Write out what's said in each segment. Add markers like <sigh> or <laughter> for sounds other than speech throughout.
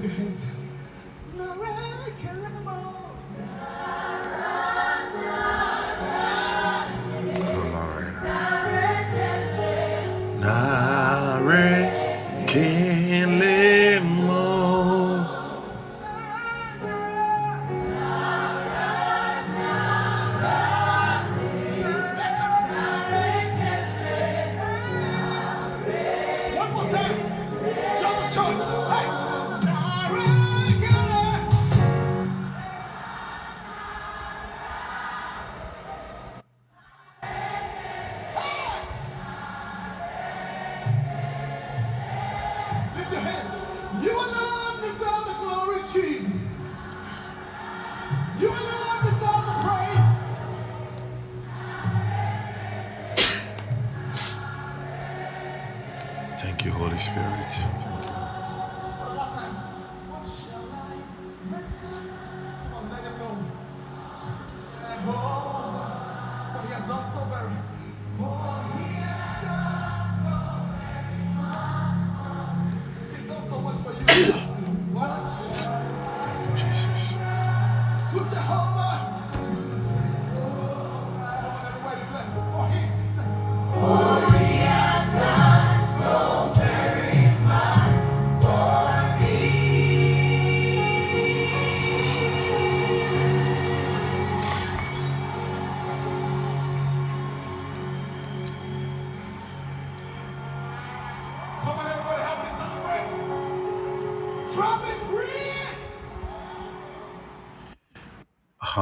Lift your hands.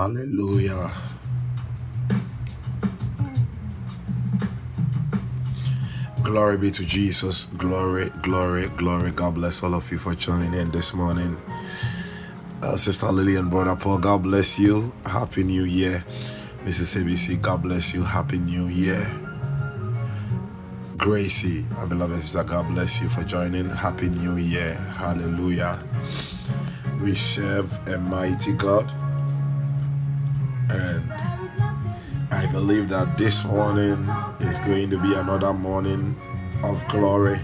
Hallelujah. Glory be to Jesus. Glory, glory, glory. God bless all of you for joining in this morning. Uh, Sister Lily and Brother Paul, God bless you. Happy New Year. Mrs. ABC, God bless you. Happy New Year. Gracie, my beloved sister, God bless you for joining. Happy New Year. Hallelujah. We serve a mighty God. Believe that this morning is going to be another morning of glory.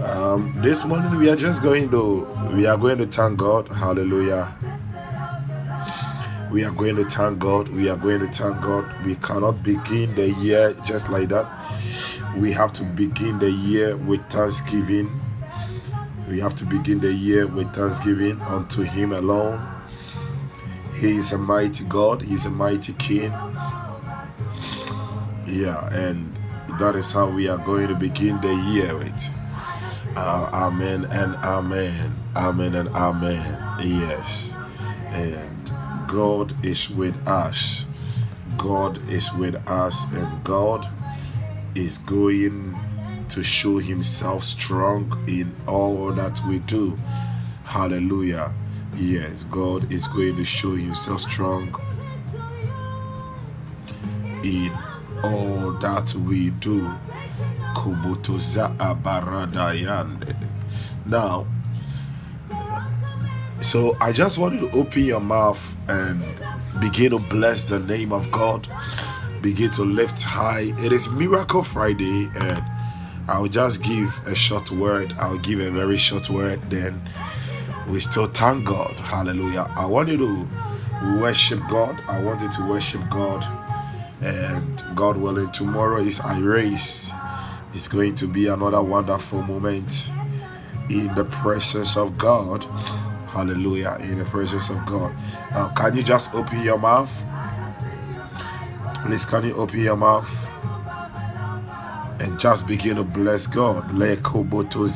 Um, this morning we are just going to we are going to thank God. Hallelujah. We are going to thank God. We are going to thank God. We cannot begin the year just like that. We have to begin the year with thanksgiving. We have to begin the year with thanksgiving unto Him alone. He is a mighty God. He is a mighty King. Yeah, and that is how we are going to begin the year with. Uh, amen and amen. Amen and amen. Yes. And God is with us. God is with us, and God is going to show Himself strong in all that we do. Hallelujah. Yes, God is going to show Himself strong in all that we do. Kubutuza abaradayande. Now, so I just want you to open your mouth and begin to bless the name of God. Begin to lift high. It is Miracle Friday, and I'll just give a short word. I'll give a very short word. Then we still thank God. Hallelujah. I want you to worship God. I want you to worship God. And God willing, tomorrow is I race. It's going to be another wonderful moment in the presence of God. Hallelujah. In the presence of God. Now, can you just open your mouth? Please, can you open your mouth? And just begin to bless God. Le koboto.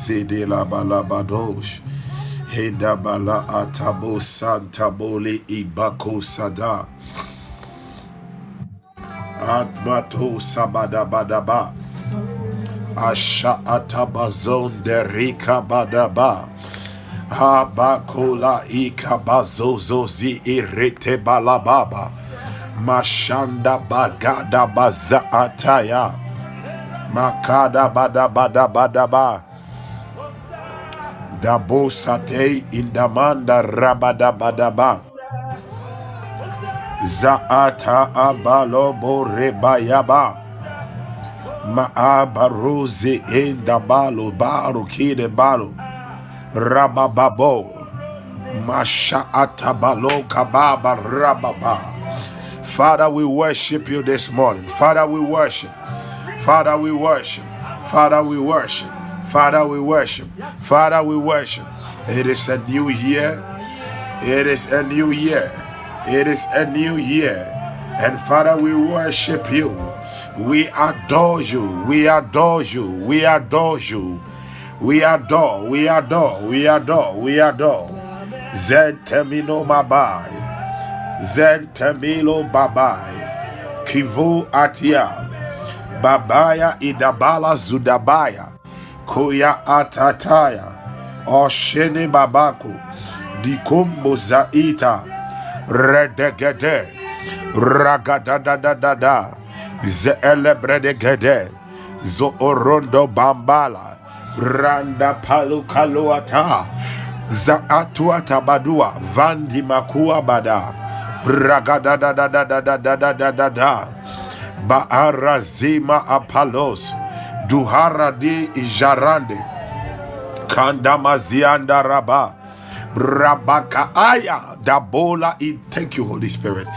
Heda bala atabo santa ibako sada. Atmato sabada badaba. Asha atabazon de rika badaba. Abakola ikabazozo zi irete balababa. Mashanda bagada baza ataya. Makada bada bada bada ba. Dabo sate indamanda rabada bada ba. Zaata abalo borebayaba. Maabaruzi indabalo baru kide balo. Rabababo. Masha atabalo kababa rababa. Father, we worship you this morning. Father, we worship. Father, we worship. Father, we worship. Father, we worship. Father, we worship. It is a new year. It is a new year. It is a new year. And Father, we worship you. We adore you. We adore you. We adore you. We adore. We adore. We adore. We adore. Zen temino mabai. Zen temilo babai. Kivu atia. Babaya idabala zudabaya. Koya atataya. Oshene babaku. Dikombo zaita. Redegede. Ragadadadadada. Zeelebredegede. Zoorondo bambala. Randa palu kaluata. Zaatua tabadua. Vandi makua bada. Bragadadadadadadadadadada. Baarazima apalos. Duhara di ijarande. Kandamazianda raba. Rabaka aya dabola i thank you Holy Spirit.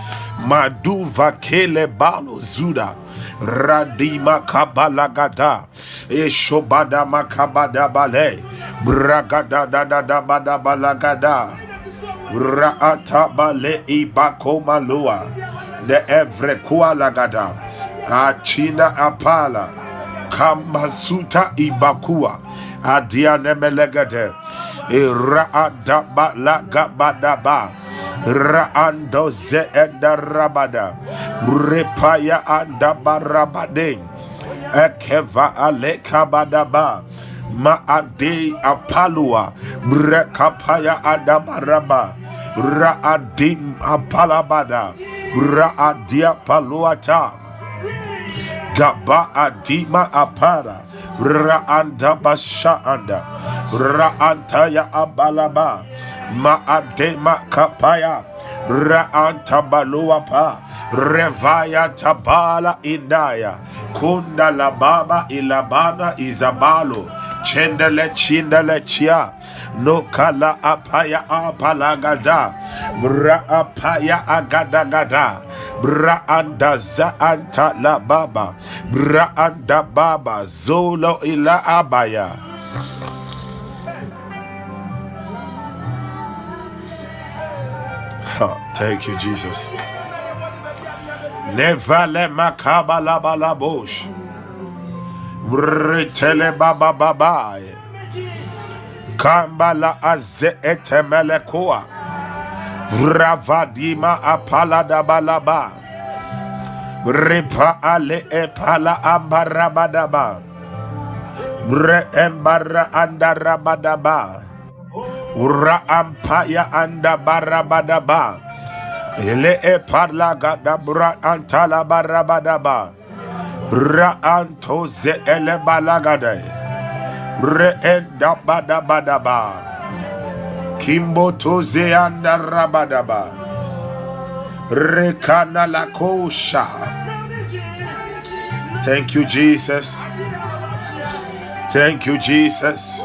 Maduva kele balo zuda. Radima kabalagada. Eshobada makabada bale. Bragada da da da bada balagada. Raata bale ibako malua. Ne evre kualagada. Achina apala. Kamasuta ibakua. Adiane melegade. Raadaba la gabadaba. Raando ze enda rabada. Repaya anda barabade. Ekeva ale kabadaba. Maade apalua. Brekapaya adabaraba. Raadim apalabada. Raadia paluata. Gaba adima apara. Raanda bashaanda. Raantaya abalaba. Maadema kapaya. Raanta baluapa. Revaya tabala indaya. Kunda la baba ilabana izabalo. Chendele chindele chia. No kala apaya apalagada. Bra apaya agadagada. Bra anda za anta la baba. Bra anda baba. Zolo ila abaya. Ha, thank you, Jesus. Nevale makabala balabosh. Ritele baba babaye. Kambala aze etemelekoa. Ravadima apala da balaba. Ripa ale epala ambarabadaba. Re embara andarabadaba. Ura ampaya anda barabadaba. Ele e parla gada bra antala barabadaba. Ra anto ze ele balagade. Re enda badabadaba. Kimbo to ze anda rabadaba. Rekana la kosha. Thank you, Jesus. Thank you, Jesus.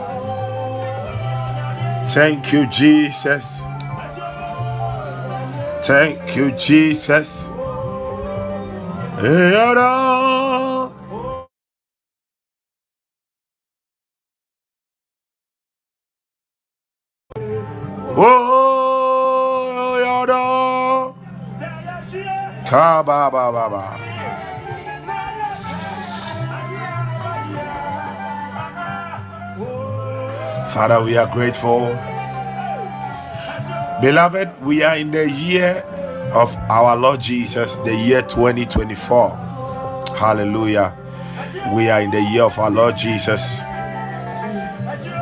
Thank you, Jesus. Thank you, Jesus. Yada. Oh, Ba ba ba ba. Father, we are grateful. Beloved, we are in the year of our Lord Jesus, the year 2024. Hallelujah. We are in the year of our Lord Jesus,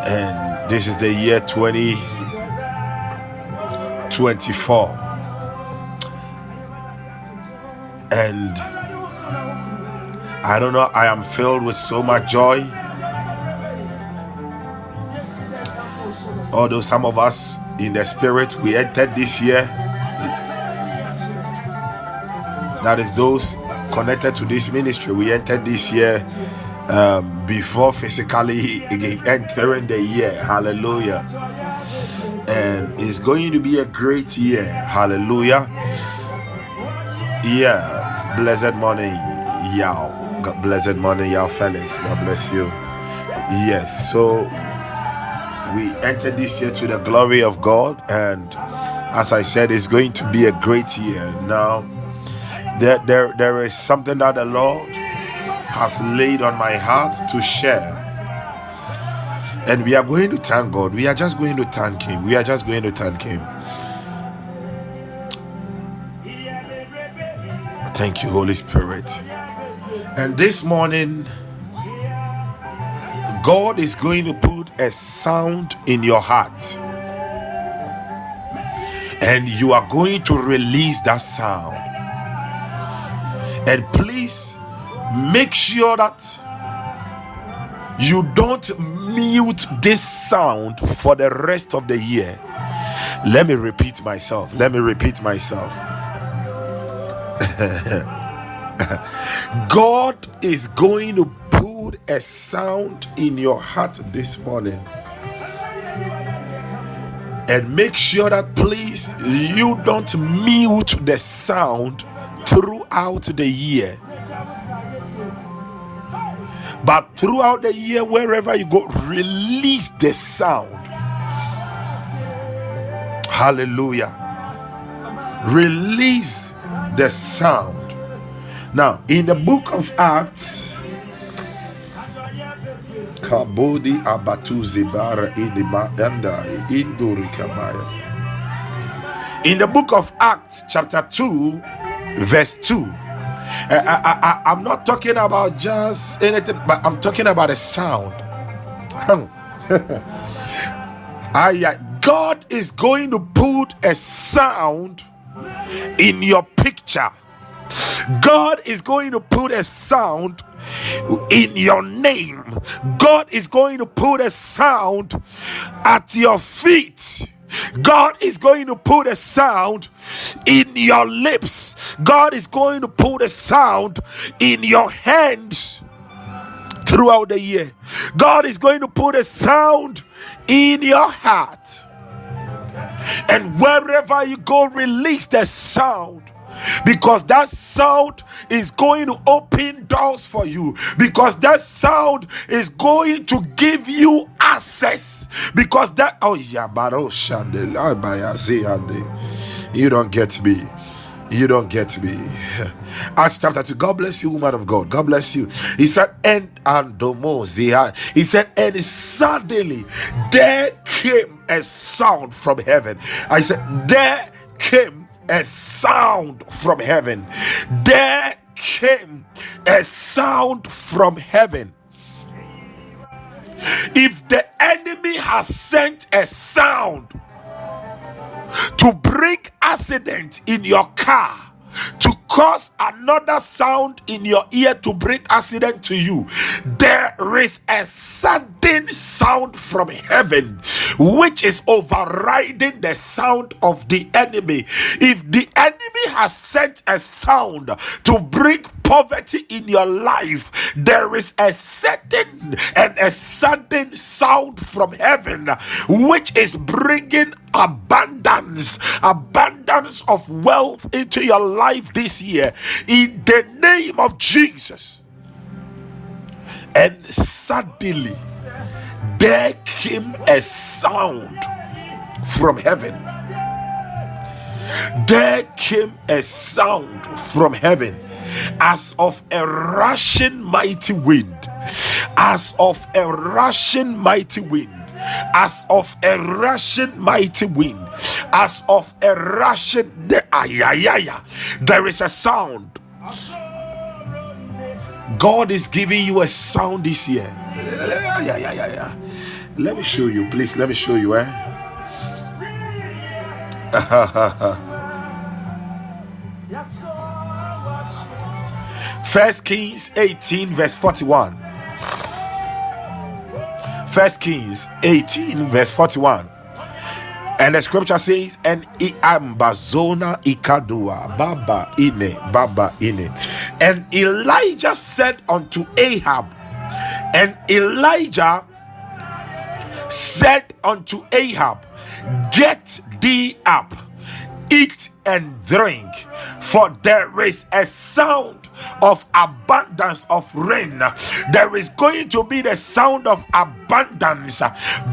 and this is the year 2024. And I don't know, I am filled with so much joy. Although some of us in the spirit, we entered this year. That is those connected to this ministry. We entered this year um, before physically <laughs> entering the year. Hallelujah. And it's going to be a great year. Hallelujah. Yeah. Blessed morning, Yao. God blessed morning, Yao Felix. God bless you. Yes. So we entered this year to the glory of God. And as I said, it's going to be a great year. Now, there, there, there is something that the Lord has laid on my heart to share. And we are going to thank God. We are just going to thank Him. We are just going to thank Him. Thank you, Holy Spirit. And this morning, God is going to put a sound in your heart. And you are going to release that sound. And please make sure that you don't mute this sound for the rest of the year. Let me repeat myself. Let me repeat myself. <laughs> God is going to put a sound in your heart this morning. And make sure that, please, you don't mute the sound throughout the year. But throughout the year, wherever you go, release the sound. Hallelujah. Release the sound. Now, in the book of Acts, Kabodi Abatu Zibara. In the book of Acts, chapter 2, verse 2. Eh, I, I, am not talking about just anything, but I'm talking about a sound. <laughs> God is going to put a sound in your picture. God is going to put a sound in your name. God is going to put a sound at your feet. God is going to put a sound in your lips. God is going to put a sound in your hands throughout the year. God is going to put a sound in your heart. And wherever you go, release the sound. Because that sound is going to open doors for you. Because that sound is going to give you access. Because that oh yeah oh, you don't get me you don't get me. Acts chapter 2. God bless you, woman of God. God bless you. He said, and andomo He said, and suddenly there came a sound from heaven. I said, there came a sound from heaven. There came a sound from heaven. If the enemy has sent a sound to bring accident in your car, to cause another sound in your ear to bring accident to you, there is a sudden sound from heaven which is overriding the sound of the enemy. If the enemy has sent a sound to bring poverty in your life, there is a certain and a sudden sound from heaven which is bringing abundance, abundance of wealth into your life this year in the name of Jesus. And suddenly there came a sound from heaven. There came a sound from heaven as of a rushing mighty wind, as of a rushing mighty wind as of a rushing mighty wind, as of a rushing. There is a sound. God is giving you a sound this year. Yeah, yeah, yeah, yeah. Let me show you, please. Let me show you. Eh? <laughs> First Kings 18, verse 41. First Kings 18, verse 41. And the scripture says, and iambazona ikadua baba ine baba ine. And Elijah said unto Ahab, and Elijah said unto Ahab, Get thee up, eat and drink, for there is a sound of abundance of rain. There is going to be the sound of abundance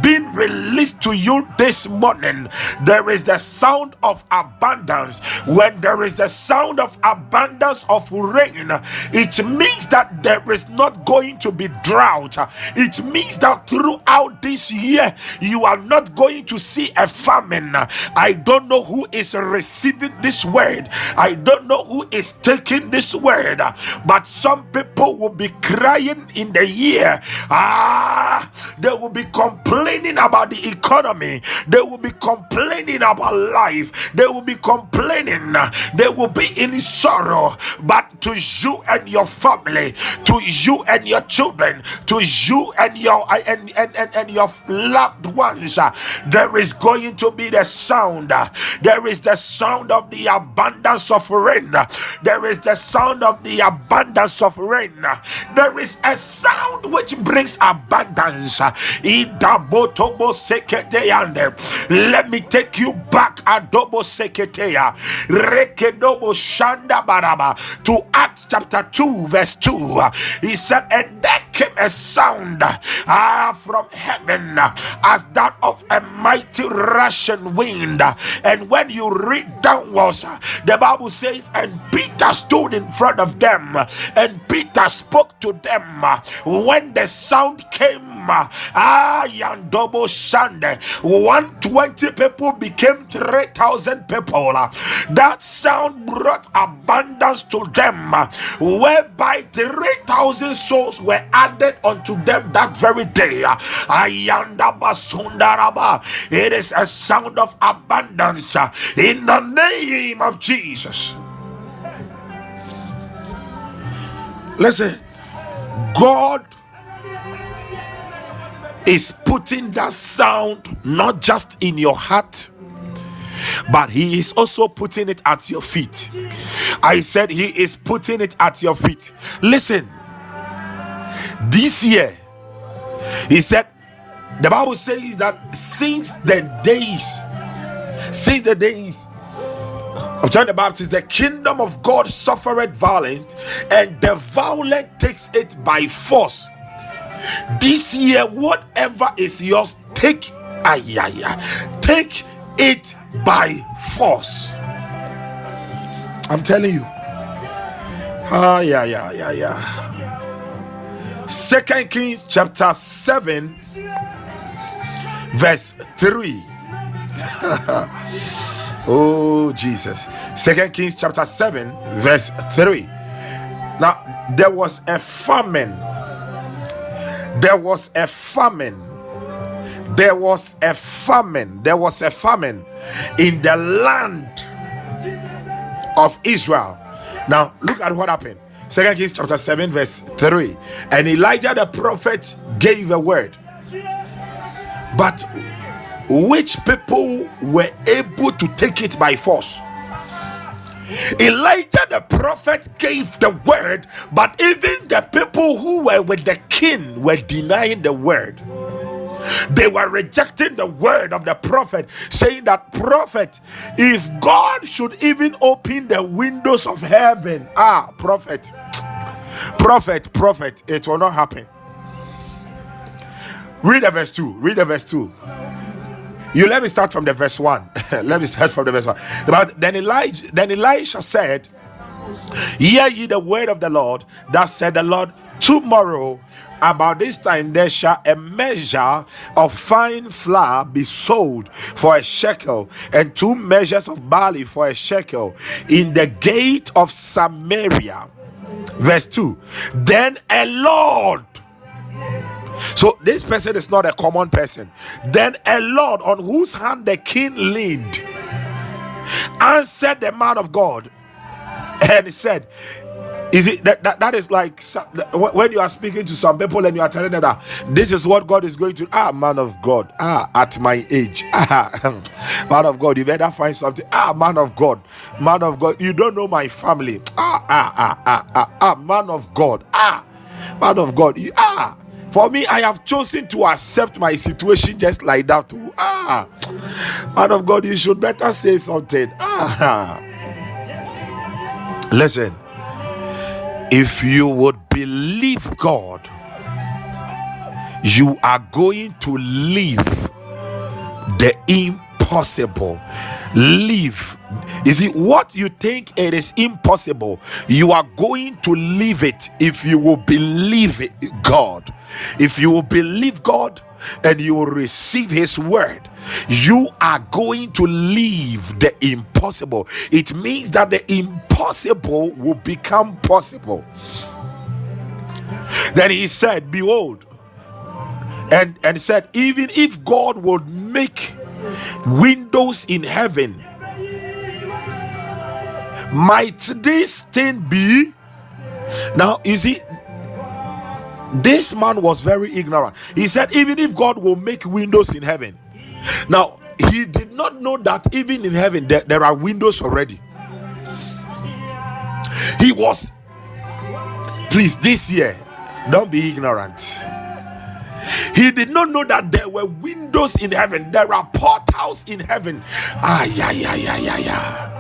being released to you this morning. There is the sound of abundance. When there is the sound of abundance of rain, it means that there is not going to be drought. It means that throughout this year, you are not going to see a famine. I don't know who is receiving this word. I don't know who is taking this word, but some people will be crying in the year. Ah, they will be complaining about the economy. They will be complaining about life. They will be complaining. They will be in sorrow. But to you and your family, to you and your children, to you and your and and, and, and your loved ones, uh, there is going to be the sound. There is the sound of the abundance of rain. There is the sound of the abundance of rain. There is a sound which brings abundance. Let me take you back adobo seketeya. Rekedobo shanda baraba to Acts chapter 2 verse 2. uh, He said, and there came a sound ah, from heaven as that of a mighty rushing wind. And when you read downwards, the Bible says, and Peter stood in front of them, and Peter spoke to them. When the sound came, uh, ah, Sunday, 120 people became 3,000 people. That sound brought abundance to them, whereby 3,000 souls were added unto them that very day. Ayandaba Sundaraba. It is a sound of abundance in the name of Jesus. Listen, God is putting that sound not just in your heart, but He is also putting it at your feet. I said He is putting it at your feet. Listen, this year, He said, the Bible says that since the days, since the days of John the Baptist, the kingdom of God suffered violent, and the violent takes it by force. This year, whatever is yours, take ayaya, take it by force. I'm telling you. Ah, yeah, yeah, yeah, yeah. Second Kings chapter 7, verse 3. <laughs> oh, Jesus. Second Kings chapter 7, verse 3. Now, there was a famine. There was a famine. There was a famine. There was a famine in the land of Israel. Now, look at what happened. Second Kings chapter 7, verse 3. And Elijah the prophet gave a word. But which people were able to take it by force? Elijah the prophet gave the word, but even the people who were with the king were denying the word. They were rejecting the word of the prophet, saying that, Prophet, if God should even open the windows of heaven, ah, prophet, prophet, prophet, it will not happen. Read the verse 2. Read the verse 2. You let me start from the verse 1. <laughs> let me start from the verse 1. But then Elijah then Elisha said, Hear ye the word of the Lord. that said the Lord, tomorrow about this time there shall a measure of fine flour be sold for a shekel, and two measures of barley for a shekel in the gate of Samaria. Verse 2. Then a Lord so this person is not a common person. Then a Lord on whose hand the king leaned answered the man of God and he said, is it that, that that is like when you are speaking to some people and you are telling them that this is what God is going to ah man of God ah at my age <laughs> ah man of God you better find something ah man of God man of God you don't know my family ah ah ah ah ah, ah man of God ah man of God you- ah for me I have chosen to accept my situation just like that. Ah man of God you should better say something. Ah. Listen if you would believe God, you are going to live the impossible. Live. Is it what you think it is impossible? You are going to live it if you will believe it, God. If you will believe God and you will receive His word, you are going to live the impossible. It means that the impossible will become possible. Then he said, Behold, and and said, even if God would make windows in heaven, might this thing be? Now, you see, this man was very ignorant. He said, even if God will make windows in heaven, now he did not know that even in heaven there, there are windows already. He was, please, this year, don't be ignorant. He did not know that there were windows in heaven, there are portals in heaven. Ah, yeah, yeah, yeah, yeah, yeah.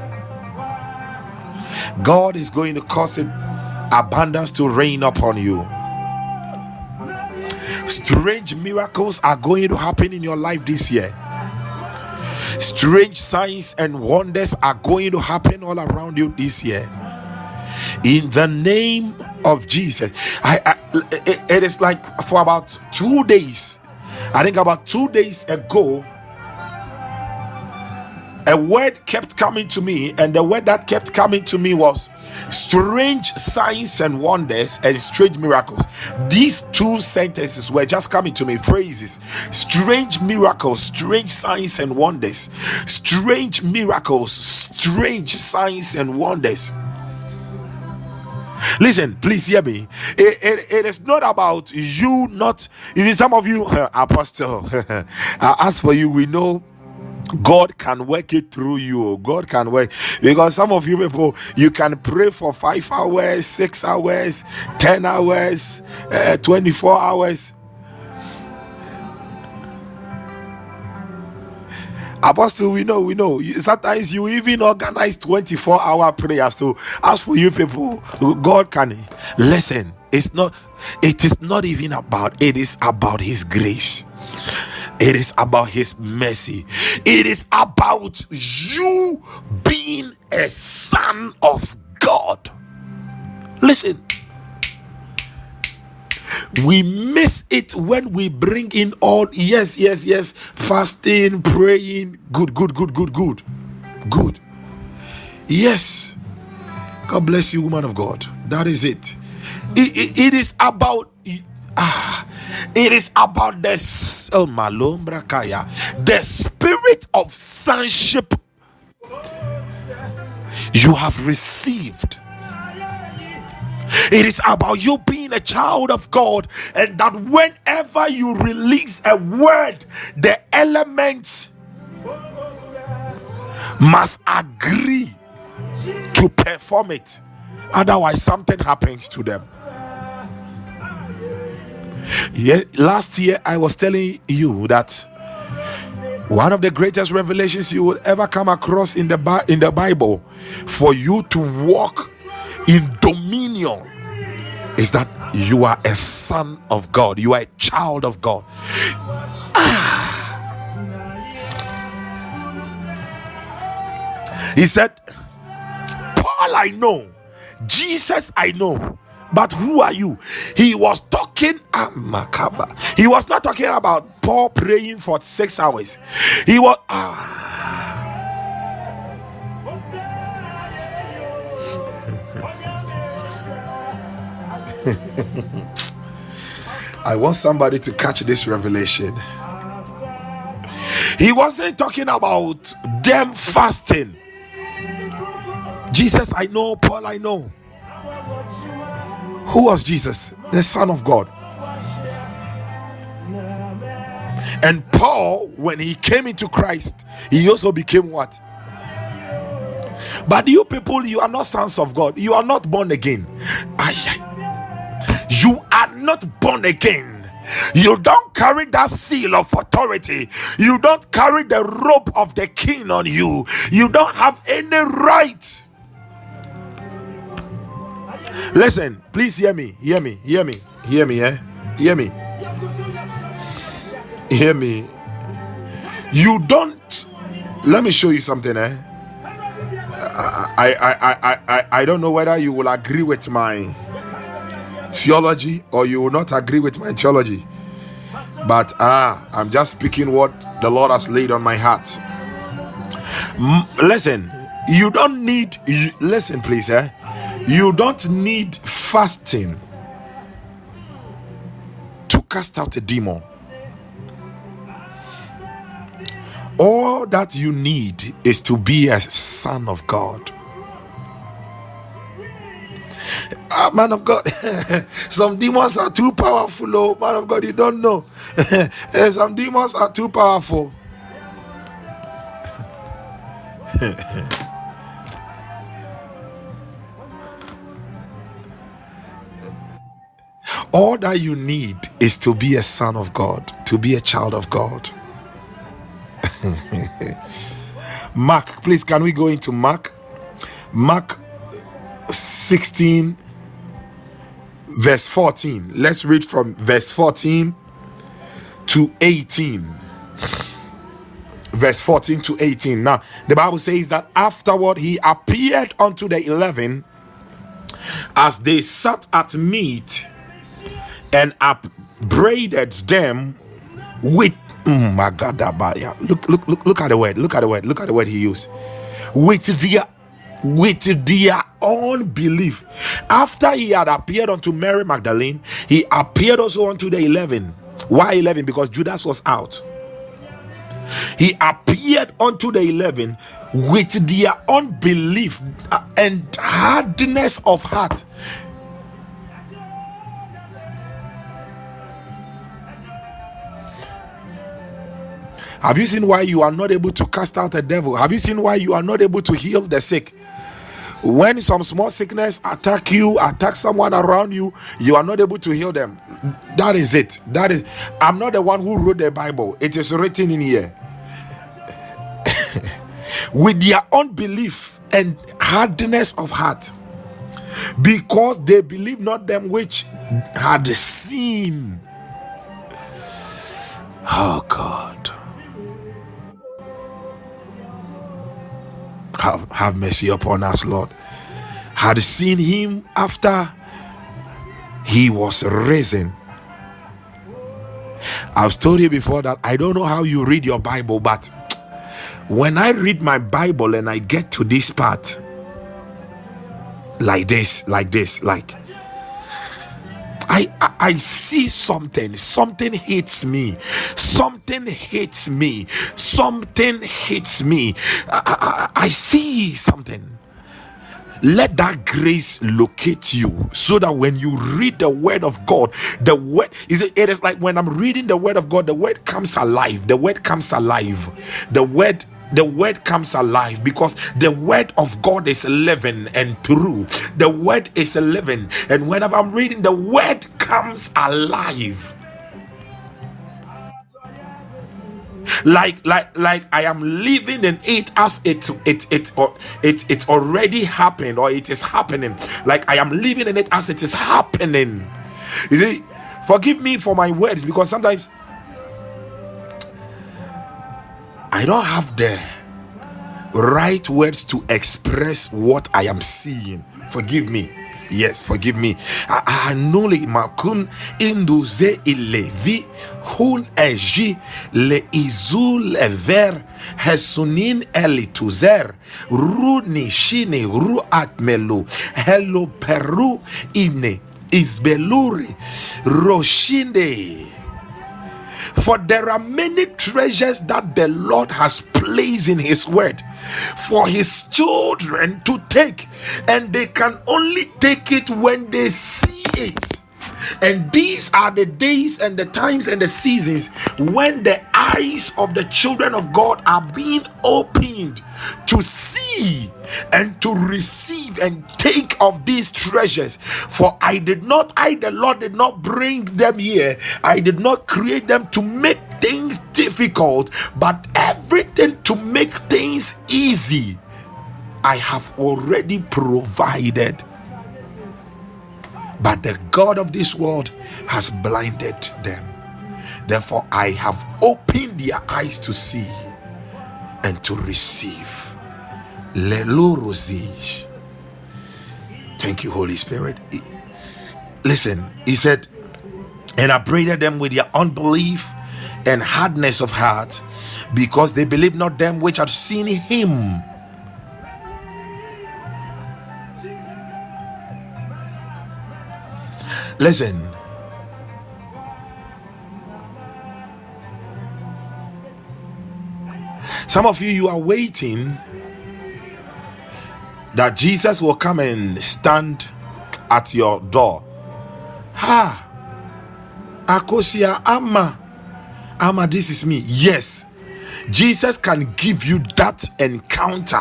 God is going to cause it abundance to rain upon you. Strange miracles are going to happen in your life this year. Strange signs and wonders are going to happen all around you this year. In the name of Jesus, I, I it- it is like for about two days. I think about two days ago, a word kept coming to me, and the word that kept coming to me was strange signs and wonders and strange miracles. These two sentences were just coming to me phrases strange miracles, strange signs and wonders, strange miracles, strange signs and wonders. Listen, please hear me. It, it- it is not about you not. You see, some of you, <laughs> Apostle, <laughs> as for you, we know God can work it through you. God can work because some of you people you can pray for five hours, six hours, ten hours, uh, 24 hours. Apostle, we know, we know. Sometimes you even organize 24 hour prayers. So, as for you people, God can listen. It's not, it is not even about, it is about His grace. It is about His mercy. It is about you being a son of God. Listen, we miss it when we bring in all yes yes yes fasting praying. Good good good good good. Good. Yes. God bless you woman of god. That is it. It, it- it is about ah it is about the s- oh malombra kaya. The spirit of sonship. You have received it is about you being a child of God, and that whenever you release a word, the elements must agree to perform it. Otherwise, something happens to them. Yeah, last year I was telling you that one of the greatest revelations you will ever come across in the in the Bible for you to walk in dominion is that you are a son of God, you are a child of God. Ah. He said, Paul, I know, Jesus, I know. But who are you? He was talking ah, Makaba. He was not talking about Paul praying for six hours. He was ah. <laughs> I want somebody to catch this revelation. He wasn't talking about them fasting. Jesus, I know. Paul, I know. Who was Jesus? The Son of God. And Paul, when he came into Christ, he also became what? But you people, you are not sons of God. You are not born again. You are not born again. You don't carry that seal of authority. You don't carry the robe of the king on you. You don't have any right. Listen, please hear me. Hear me. Hear me. Hear me. Eh? Hear me. Hear me. You don't. Let me show you something. Eh? I, I, I, I, I, I don't know whether you will agree with my theology or you will not agree with my theology. But ah, I'm just speaking what the Lord has laid on my heart. M- listen, you don't need. You, listen, please, eh? You don't need fasting to cast out a demon. All that you need is to be a son of God. Ah, man of God, <laughs> some demons are too powerful. Oh, man of God, you don't know. <laughs> Eh, some demons are too powerful. <laughs> All that you need is to be a son of God, to be a child of God. Mark, please, can we go into Mark? Mark 16, verse 14. Let's read from verse 14 to 18. Verse 14 to 18. Now, the Bible says that afterward he appeared unto the eleven as they sat at meat and upbraided them with mm, my God, Abaya. look, look, look, look at the word, look at the word, look at the word he used. With their with their unbelief. After he had appeared unto Mary Magdalene, he appeared also unto the eleven. Why 11? Because Judas was out. He appeared unto the eleven with their unbelief and hardness of heart. Have you seen why you are not able to cast out a devil? Have you seen why you are not able to heal the sick? When some small sickness attack you, attack someone around you, you are not able to heal them. That is it. That is I'm not the one who wrote the Bible. It is written in here. <laughs> With their unbelief and hardness of heart, because they believe not them which had seen. Oh God. Have, have mercy upon us, Lord. Had seen him after he was risen. I've told you before that I don't know how you read your Bible, but when I read my Bible and I get to this part, like this, like this, like I, I, see something. Something hits me. Something hits me. Something hits me. I, I, I see something. Let that grace locate you so that when you read the word of God, the word is it. it is like when I'm reading the word of God, the word comes alive. The word comes alive. The word the word comes alive because the word of God is living and true. The word is living, and whenever I'm reading, the word comes alive. like like like i am living in it as it it it or it it already happened or it is happening like i am living in it as it is happening you see forgive me for my words because sometimes I don't have the right words to express what I am seeing. Forgive me. Yes, forgive me. Anuli makun induze ilevi hun eji le izu lever hesunin elituzer ru nishine ru atmelu hello peru ine isbeluri roshinde for there are many treasures that the Lord has placed in His word for his children to take, and they can only take it when they see it. And these are the days and the times and the seasons when the eyes of the children of God are being opened to see and to receive and take of these treasures. For I did not, I, the Lord, did not bring them here. I did not create them to make things difficult, but everything to make things easy. I have already provided but the God of this world has blinded them. Therefore, I have opened their eyes to see and to receive. Thank you, Holy Spirit. Listen, he said, and I braided them with their unbelief and hardness of heart, because they believe not them which have seen him. Listen. Some of you, you are waiting that Jesus will come and stand at your door. Ha! Akosia Ama. Ama, this is me. Yes. Jesus can give you that encounter.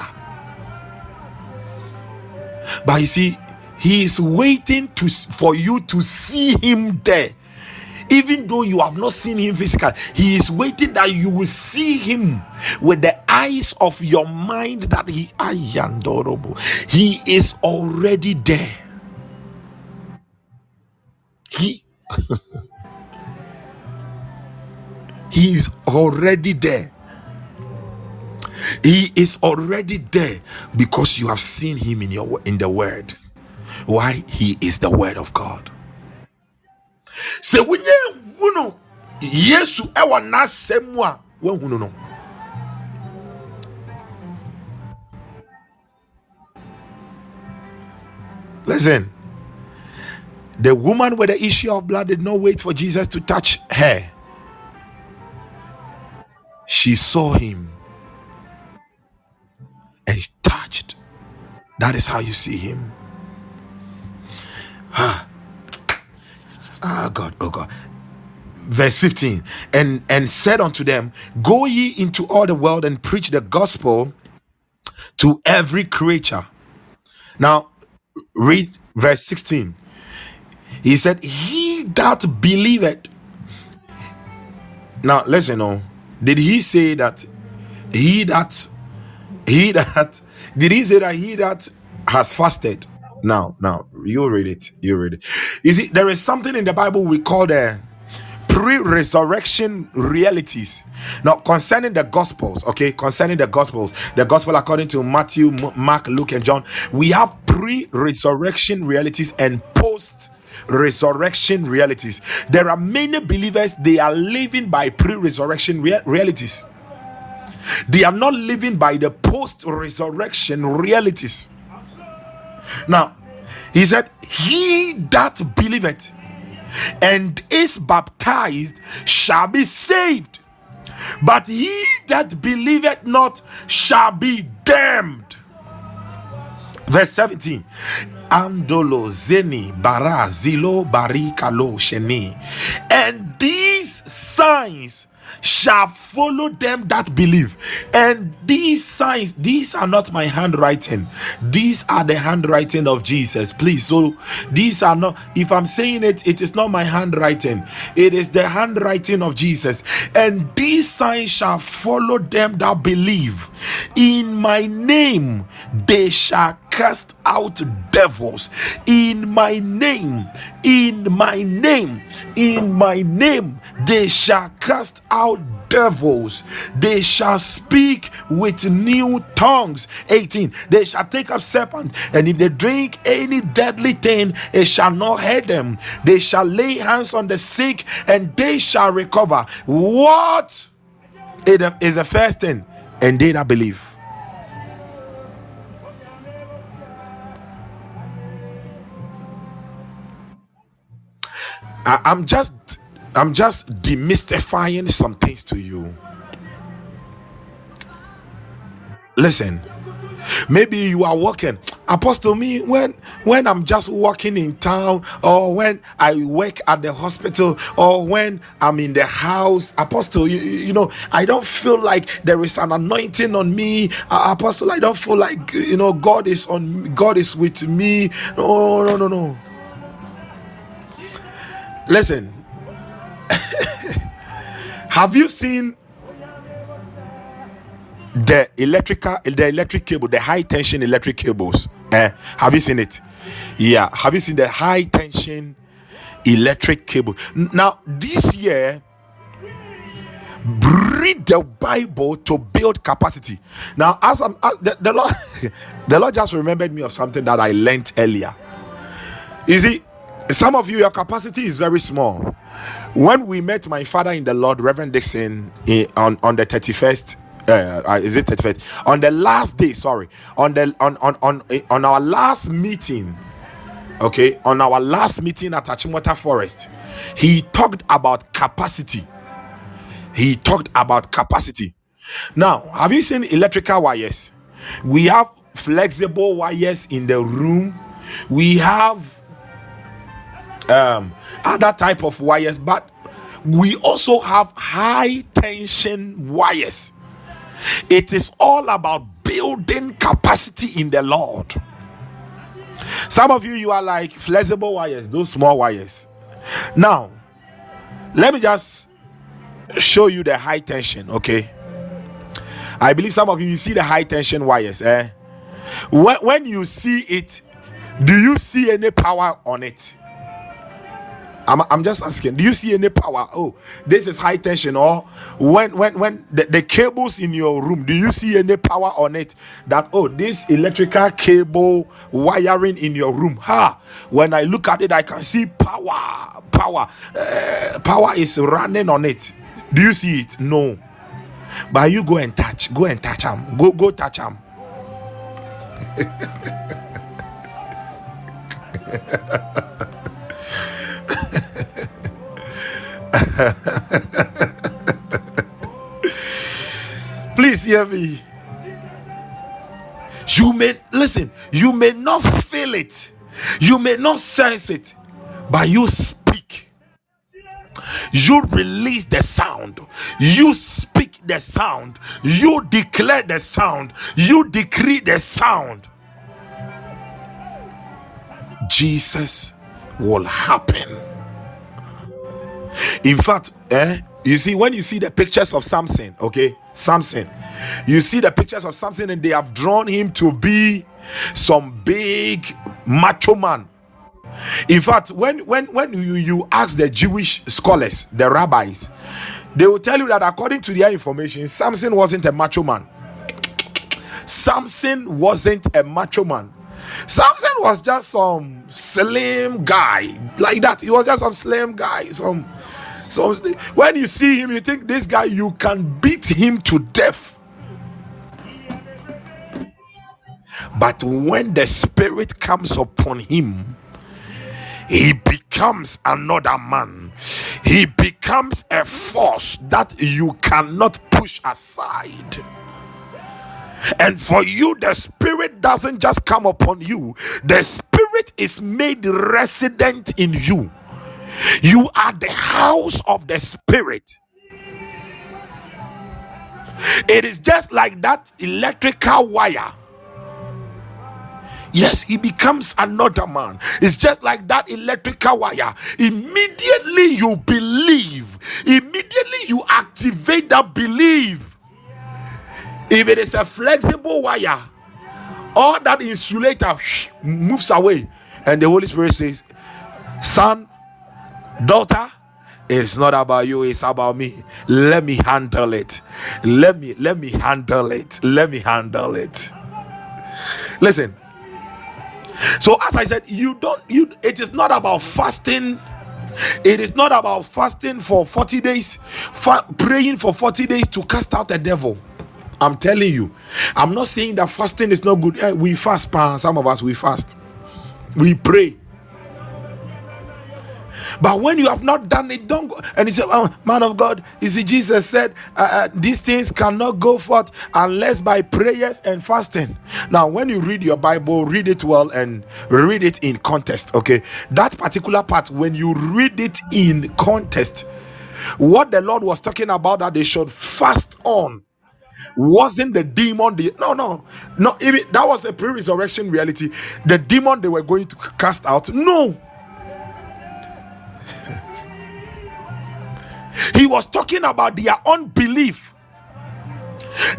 But you see, he is waiting to for you to see him there even though you have not seen him physically he is waiting that you will see him with the eyes of your mind that he ayandorobo he is already there. He <laughs> he is already there. He is already there because you have seen him in your in the word. Why? He is the word of god sɛ wonye hu no yesu ɛwɔ n'asɛm mu a woahunu no. Listen. The woman with the issue of blood did not wait for jesus to touch her. She saw him and touched. That is how you see him. Ah, ah, God, oh God. Verse 15 and and said unto them, Go ye into all the world and preach the gospel to every creature. Now read verse 16. He said, He that believeth. Now listen, oh, did he say that he that he that did he say that he that has fasted? Now, now you read it. You read it. You see, there is something in the Bible we call the pre-resurrection realities. Now, concerning the gospels, okay, concerning the gospels, the gospel according to Matthew, Mark, Luke, and John, we have pre-resurrection realities and post resurrection realities. There are many believers, they are living by pre-resurrection rea- realities. They are not living by the post-resurrection realities. Now, he said, He that believeth and is baptized shall be saved, but he that believeth not shall be damned. Verse 17. Andolo zeni bara zilo sheni. And these signs shall follow them that believe. And these signs, these are not my handwriting. These are the handwriting of Jesus. Please. So these are not, if I'm saying it, it is not my handwriting. It is the handwriting of Jesus. And these signs shall follow them that believe. In my name, they shall cast out devils in my name in my name in my name. They shall cast out devils. They shall speak with new tongues. 18 they shall take up serpent and if they drink any deadly thing it shall not hurt them. They shall lay hands on the sick and they shall recover. What? Is the first thing and they that believe I, I'm just I'm just demystifying some things to you. listen maybe you are walking apostle me when when i'm just walking in town or when i work at the hospital or when i'm in the house apostle you, you know i don't feel like there is an anointing on me. Uh, apostle i don't feel like you know god is on god is with me. No no no no listen. <laughs> Have you seen the electrical the electric cable the high tension electric cables? Eh have you seen it? Yeah have you seen the high tension electric cable? Now this year read the bible to build capacity. Now as i'm as the, the lord <laughs> the lord just remembered me of something that i learned earlier. You see some of you your capacity is very small. When we met my father in the lord reverend dixon on on the 31st uh, uh, is it 31st on the last day sorry on the on on on, on our last meeting okay on our last meeting at achimota forest he talked about capacity. He talked about capacity. Now have you seen electrical wires? We have flexible wires in the room. We have um other type of wires but we also have high tension wires. It is all about building capacity in the lord. Some of you you are like flexible wires those small wires. Now let me just show you the high tension okay? I believe some of you you see the high tension wires eh? When, when you see it do you see any power on it I'm, I'm just asking do you see any power? Oh this is high tension or when when when the, the cables in your room do you see any power on it? That oh this electrical cable wiring in your room. Ha! When i look at it i can see power power. Uh, power is running on it. Do you see it? No. But you go and touch go and touch them go go touch them <laughs> <laughs> please hear me. You may listen you may not feel it. You may not sense it but you speak. You release the sound. You speak the sound. You declare the sound. You decree the sound. Jesus will happen in fact eh you see when you see the pictures of samson okay samson you see the pictures of samson and they have drawn him to be some big macho man. In fact when when when you, you ask the jewish scholars the rabbis they will tell you that according to their information samson wasn't a macho man. Samson wasn't a macho man. Samson was just some slim guy. Like that. He was just some slim guy some so when you see him you think this guy you can beat him to death but when the spirit comes upon him he becomes another man. He becomes a force that you cannot push aside. And for you, the Spirit doesn't just come upon you, the Spirit is made resident in you. You are the house of the Spirit. It is just like that electrical wire Yes, he becomes another man. It's just like that electrical wire. Immediately you believe, immediately you activate that belief. If it is a flexible wire, all that insulator moves away, and the Holy Spirit says, Son, daughter, it's not about you it's about me. Let me handle it. Let me let me handle it. Let me handle it. Listen. So as i said you don't you it is not about fasting. It is not about fasting for 40 days fa- praying for 40 days to cast out the devil. I'm telling you. I'm not saying that fasting is not good. Eh, we fast some of us we fast. We pray But when you have not done it, don't go. And he said, oh, Man of God, you see, Jesus said, uh, uh, These things cannot go forth unless by prayers and fasting. Now, when you read your Bible, read it well and read it in context. Okay, that particular part, when you read it in context, what the Lord was talking about that they should fast on wasn't the demon the no no no even that was a pre-resurrection reality the demon they were going to cast out no he was talking about their unbelief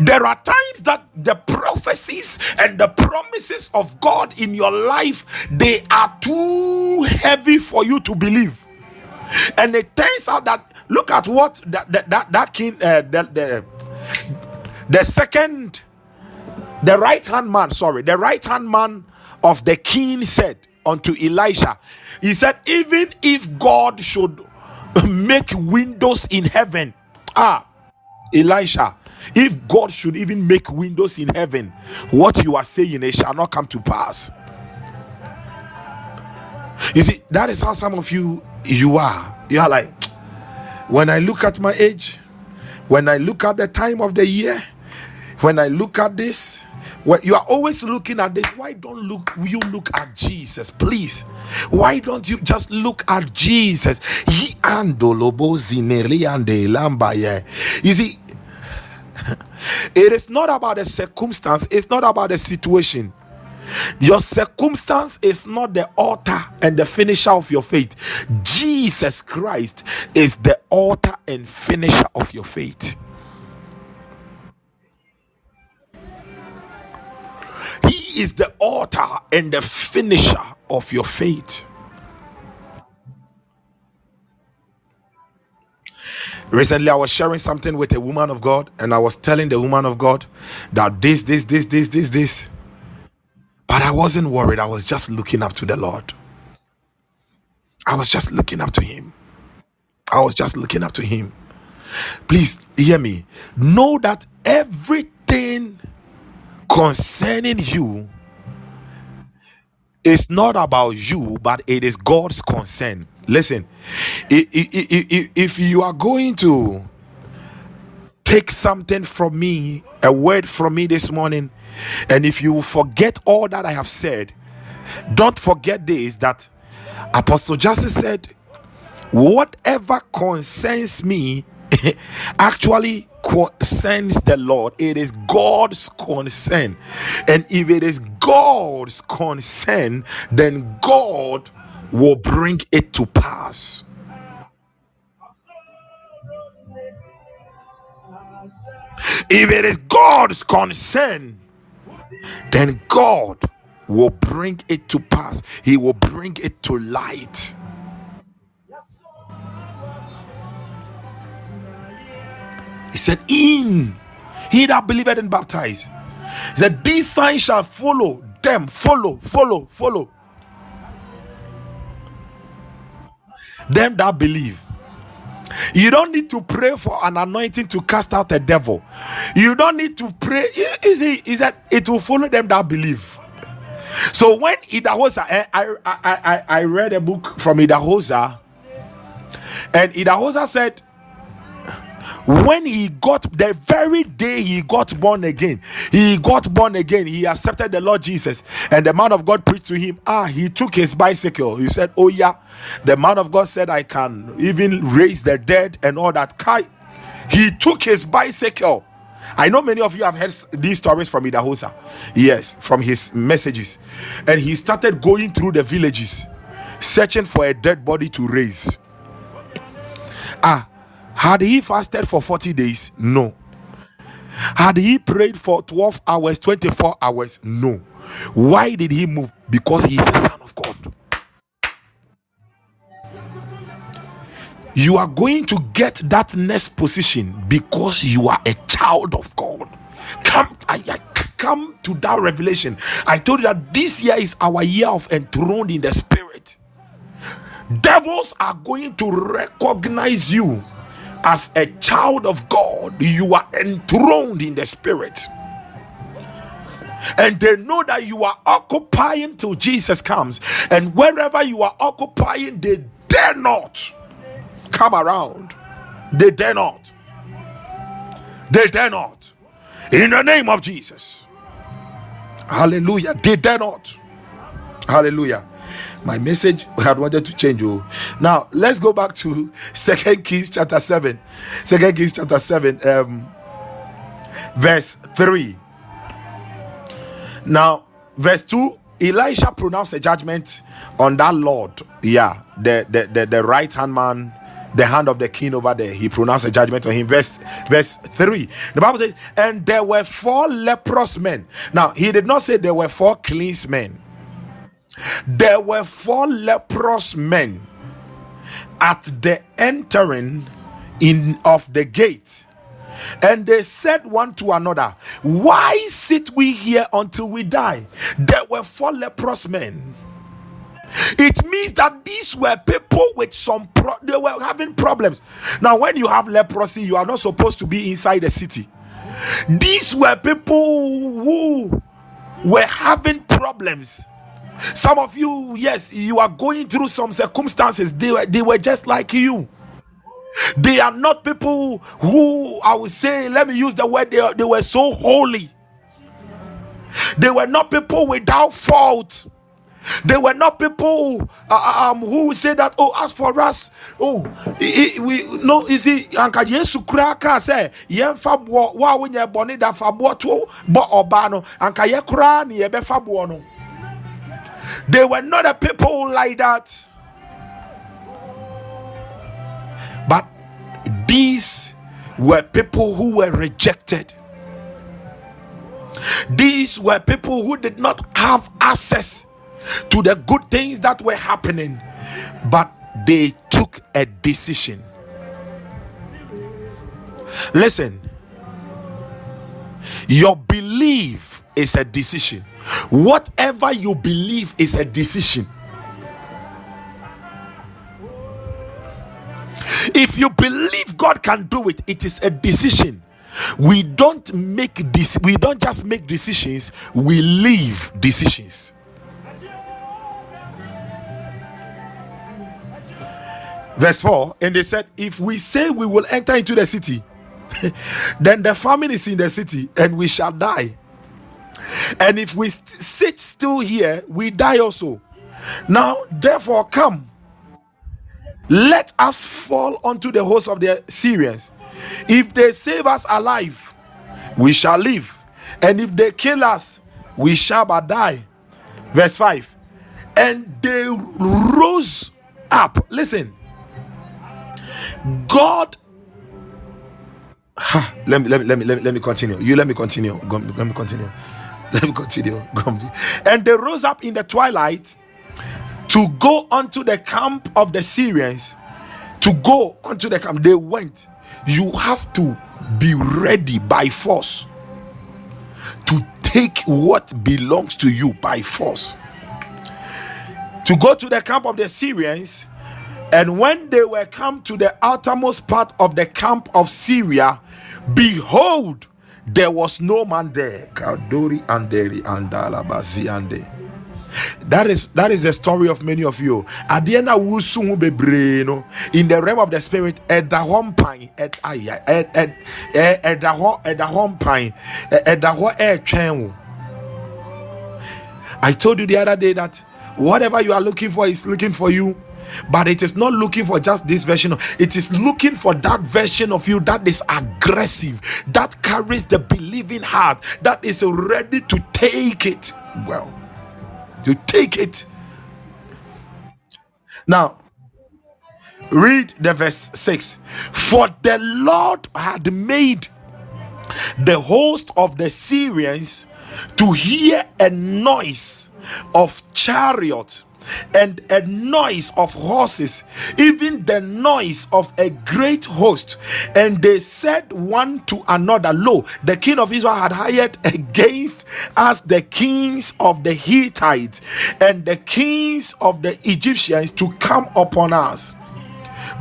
there are times that the prophecies and the promises of god in your life they are too heavy for you to believe. And it turns out that look at what that that that, that king uh, the, the the second the right hand man sorry the right hand man of the king said unto elisha he said even if god should make windows in heaven. Ah elisha if god should even make windows in heaven what you are saying it shall not come to pass. You see that is how some of you you are. You are like <tsk> when i look at my age when i look at the time of the year when i look at this you are always looking at this why don't look you look at jesus please why don't you just look at jesus zineri ande lambaye. you see <laughs> it is not about the circumstance it's not about the situation your circumstance is not the author and the finisher of your faith. Jesus Christ is the author and finisher of your faith. He is the author and the finisher of your faith. Recently, I was sharing something with a woman of God, and I was telling the woman of God that this, this, this, this, this, this. But I wasn't worried. I was just looking up to the Lord. I was just looking up to Him. I was just looking up to Him. Please hear me. Know that everything concerning you is not about you, but it is God's concern. Listen, if you are going to take something from me, a word from me this morning, and if you forget all that I have said, don't forget this that Apostle Justice said, Whatever concerns me <laughs> actually concerns the Lord. It is God's concern. And if it is God's concern, then God will bring it to pass. If it is God's concern, then God will bring it to pass. He will bring it to light. He said, In he that believeth and baptized. He said, These signs shall follow them. Follow, follow, follow. Them that believe. You don't need to pray for an anointing to cast out a devil. You don't need to pray. Is it is that it will follow them that believe. So when Idahosa, eh, I, I I I read a book from Idahosa, and Idahosa said when he got the very day he got born again, he got born again, he accepted the Lord Jesus, and the man of God preached to him. Ah, he took his bicycle. He said, Oh, yeah, the man of God said, I can even raise the dead and all that. Kai, he took his bicycle. I know many of you have heard these stories from Idahosa, yes, from his messages, and he started going through the villages searching for a dead body to raise. Ah, had he fasted for 40 days? No. Had he prayed for 12 hours, 24 hours? No. Why did he move? Because he is a son of God. You are going to get that next position because you are a child of God. Come, I, I- come to that revelation. I told you that this year is our year of enthroned in the spirit. Devils are going to recognize you as a child of God. You are enthroned in the spirit. And they know that you are occupying till Jesus comes. And wherever you are occupying, they dare not come around. They dare not. They dare not. In the name of Jesus. Hallelujah. They dare not. Hallelujah. My message I had wanted to change you. Now let's go back to <laughs> Second Kings chapter 7. Second Kings chapter 7, um, verse 3. Now, verse 2, Elisha pronounced a judgment on that Lord. Yeah, the the, the, the right hand man the hand of the king over there. He pronounced a judgment on him. Verse, verse 3. The Bible says, and there were four leprous men. Now, he did not say there were four clean men. There were four leprous men at the entering in of the gate. And they said one to another, Why sit we here until we die? There were four leprous men it means that these were people with some pro- they were having problems now when you have leprosy you are not supposed to be inside the city these were people who were having problems some of you yes you are going through some circumstances. They were, they were just like you. They are not people who i would say let me use the word they, they were so holy. They were not people without fault. They were not people uh, uh, um, who say that, oh, as for us, oh, we no, you see, Anka Yesu Kraka say, Yen Fabo, wa when you're bonny that Fabo to bo obano, Anka Yekra, ni ebe Fabo. They were not a people like that. But these were people who were rejected. These were people who did not have access to the good things that were happening, but they took a decision. Listen, your belief is a decision. Whatever you believe is a decision. If you believe God can do it, it is a decision. We don't make this, we don't just make decisions, we live decisions. verse 4 and they said if we say we will enter into the city <laughs> then the famine is in the city and we shall die and if we st- sit still here we die also now therefore come let us fall unto the host of the syrians if they save us alive we shall live and if they kill us we shall but die verse 5 and they rose up listen God. let me let me let me let me let me continue. You let me continue. Let me continue. <laughs> Let me continue. And they rose up in the twilight to go unto the camp of the Syrians. To go unto the camp, they went. You have to be ready by force to take what belongs to you by force. To go to the camp of the Syrians and when they were come to the outermost part of the camp of Syria, behold, there was no man there. Anderi ande. That is that is the story of many of you. Adiena wusu bebre no in the realm of the spirit at the home pine at at at the home at the home pine at the home air I told you the other day that whatever you are looking for is looking for you but it is not looking for just this version it is looking for that version of you that is aggressive that carries the believing heart that is ready to take it. Well to take it. Now read the verse 6 for the lord had made the host of the syrians to hear a noise of chariot and a noise of horses, even the noise of a great host. And they said one to another, Lo, the king of Israel had hired against us the kings of the Hittites and the kings of the Egyptians to come upon us.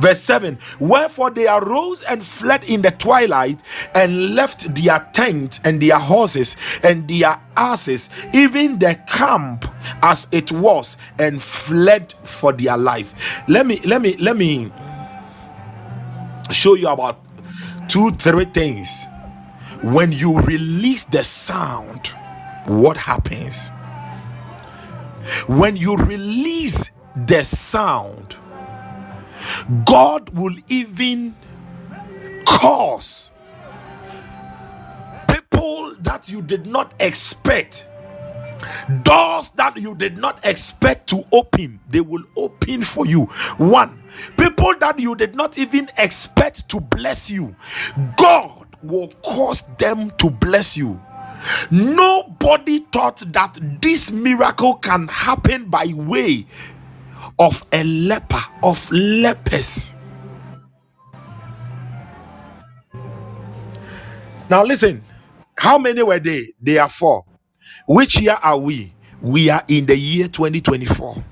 Verse 7 Wherefore they arose and fled in the twilight and left their tents and their horses and their asses, even the camp as it was and fled for their life. Let me let me let me show you about two three things. When you release the sound, what happens? When you release the sound, God will even cause people that you did not expect doors that you did not expect to open they will open for you. One people that you did not even expect to bless you god will cause them to bless you. Nobody thought that this miracle can happen by way of a leper of lepers. Now listen how many were they? They are four. Which year are we? We are in the year 2024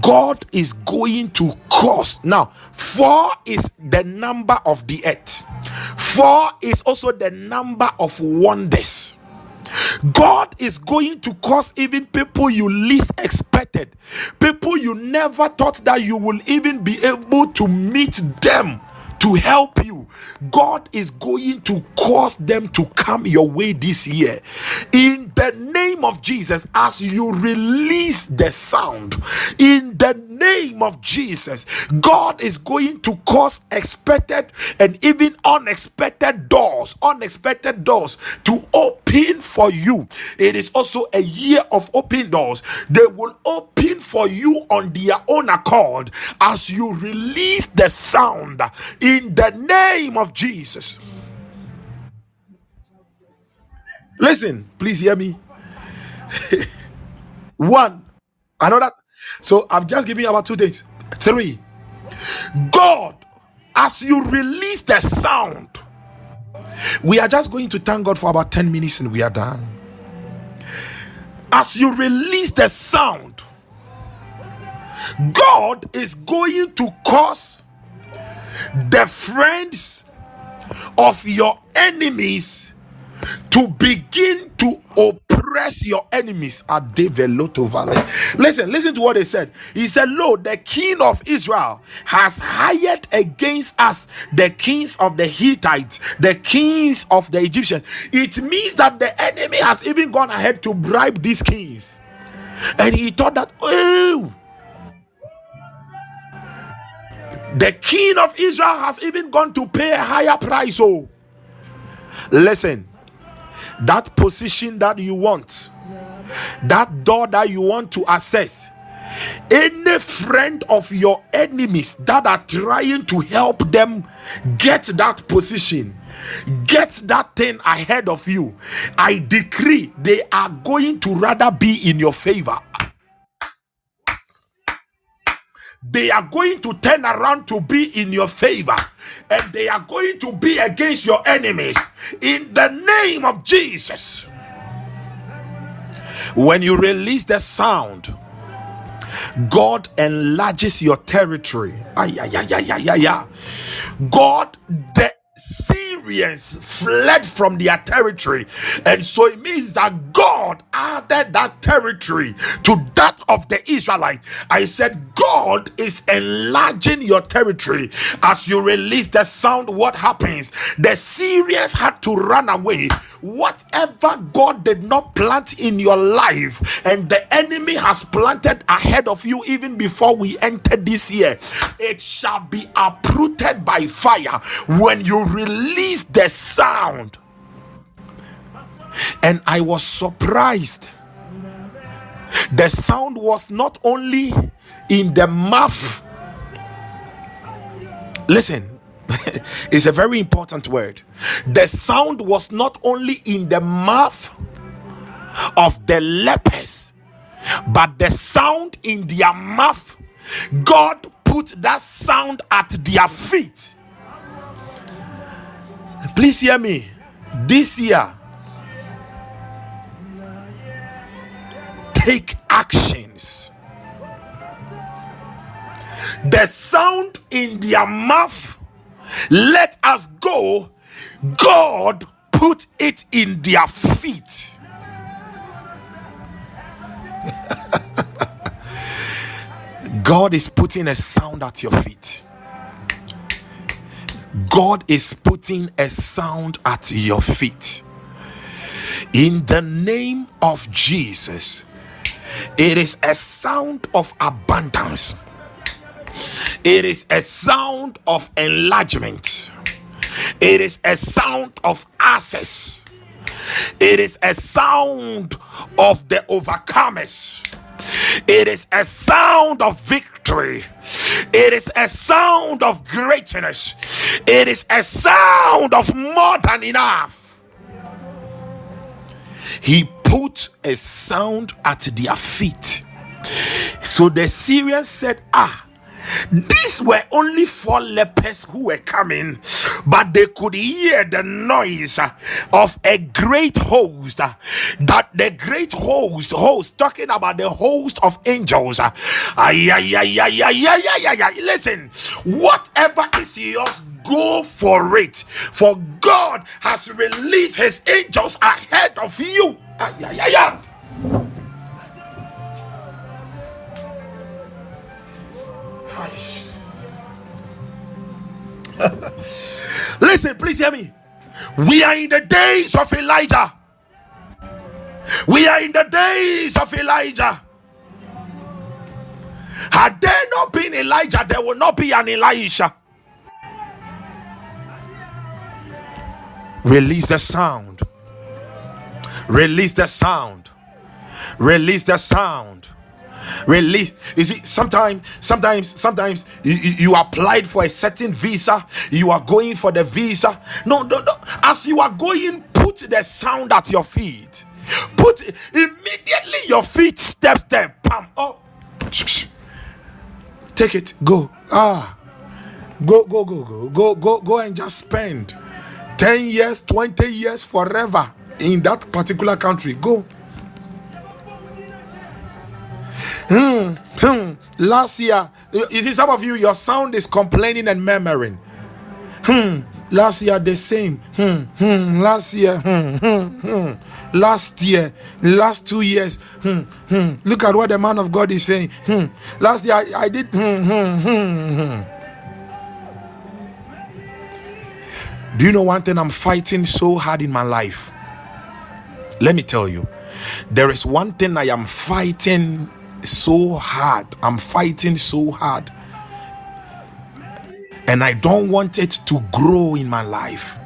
god is going to cause now four is the number of the earth. Four is also the number of wonders God is going to cause even people you least expected, people you never thought that you will even be able to meet them to help you. God is going to cause them to come your way this year. In the name of Jesus, as you release the sound, in the name of Jesus, God is going to cause expected and even unexpected doors, unexpected doors to open for you. It is also a year of open doors. They will open for you on their own accord as you release the sound the name of Jesus. Listen, please hear me. <laughs> One, another. So I've just given you about two days. Three, God, as you release the sound, we are just going to thank God for about 10 minutes and we are done. As you release the sound, God is going to cause the friends of your enemies to begin to oppress your enemies at Develoto Valley. Listen, listen to what he said. He said, Lo, the king of Israel has hired against us the kings of the Hittites, the kings of the Egyptians. It means that the enemy has even gone ahead to bribe these kings. And he thought that, oh, the king of Israel has even gone to pay a higher price. Oh, listen, that position that you want, that door that you want to access, any friend of your enemies that are trying to help them get that position, get that thing ahead of you, I decree they are going to rather be in your favor they are going to turn around to be in your favor and they are going to be against your enemies in the name of Jesus. When you release the sound, God enlarges your territory. Ay, ay, ay, ay, ay, ay, ay. God, the Fled from their territory, and so it means that God added that territory to that of the Israelite. I said, God is enlarging your territory as you release the sound. What happens? The Syrians had to run away. Whatever God did not plant in your life, and the enemy has planted ahead of you, even before we enter this year, it shall be uprooted by fire when you release the sound. And I was surprised. The sound was not only in the mouth. Listen, <laughs> it's a very important word. The sound was not only in the mouth of the lepers, but the sound in their mouth. God put that sound at their feet. Please hear me. This year, take actions. The sound in their mouth, let us go. God put it in their feet. <laughs> God is putting a sound at your feet. God is putting a sound at your feet. In the name of Jesus, it is a sound of abundance, it is a sound of enlargement, it is a sound of access, it is a sound of the overcomers. It is a sound of victory. It is a sound of greatness. It is a sound of more than enough. He put a sound at their feet. So the Syrians said, Ah, these were only four lepers who were coming, but they could hear the noise of a great host. That the great host, host talking about the host of angels. Ay, ay, ay, ay, ay, ay, ay, ay. Listen, whatever is yours, go for it. For God has released his angels ahead of you. Ay, ay, ay, ay. <laughs> Listen, please hear me. We are in the days of Elijah. We are in the days of Elijah. Had there not been Elijah, there will not be an Elisha. Release the sound. Release the sound. Release the sound release you see sometimes sometimes sometimes you, you, you applied for a certain visa you are going for the visa. No, no no. As you are going put the sound at your feet. Put immediately your feet step step pam. Oh. Take it. Go. Ah. Go go go go go go go and just spend 10 years 20 years forever in that particular country. Go Hmm, hmm. Last year, you see, some of you, your sound is complaining and murmuring. Hmm. Last year, the same. Hmm. Hmm. Last year. Hmm. Hmm. Hmm. Last year. Last two years. Hmm. Hmm. Look at what the man of God is saying. Hmm. Last year, I, I did. Hmm. Hmm. Hmm. Hmm. Do you know one thing I'm fighting so hard in my life? Let me tell you. There is one thing I am fighting so hard. I'm fighting so hard. And I don't want it to grow in my life.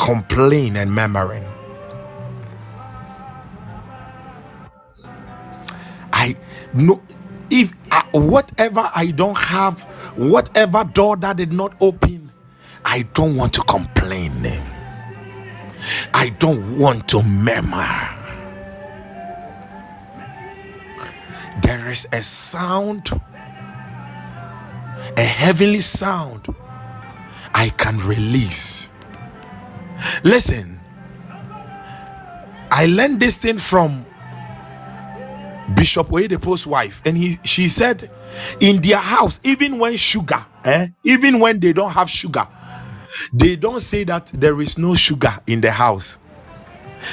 Complain and murmuring. I know if I, whatever I don't have, whatever door that did not open, I don't want to complain. I don't want to murmur. There is a sound, a heavenly sound I can release. Listen, I learned this thing from Bishop Oyedepo's wife, and he she said, in their house, even when sugar, eh, even when they don't have sugar, they don't say that there is no sugar in the house.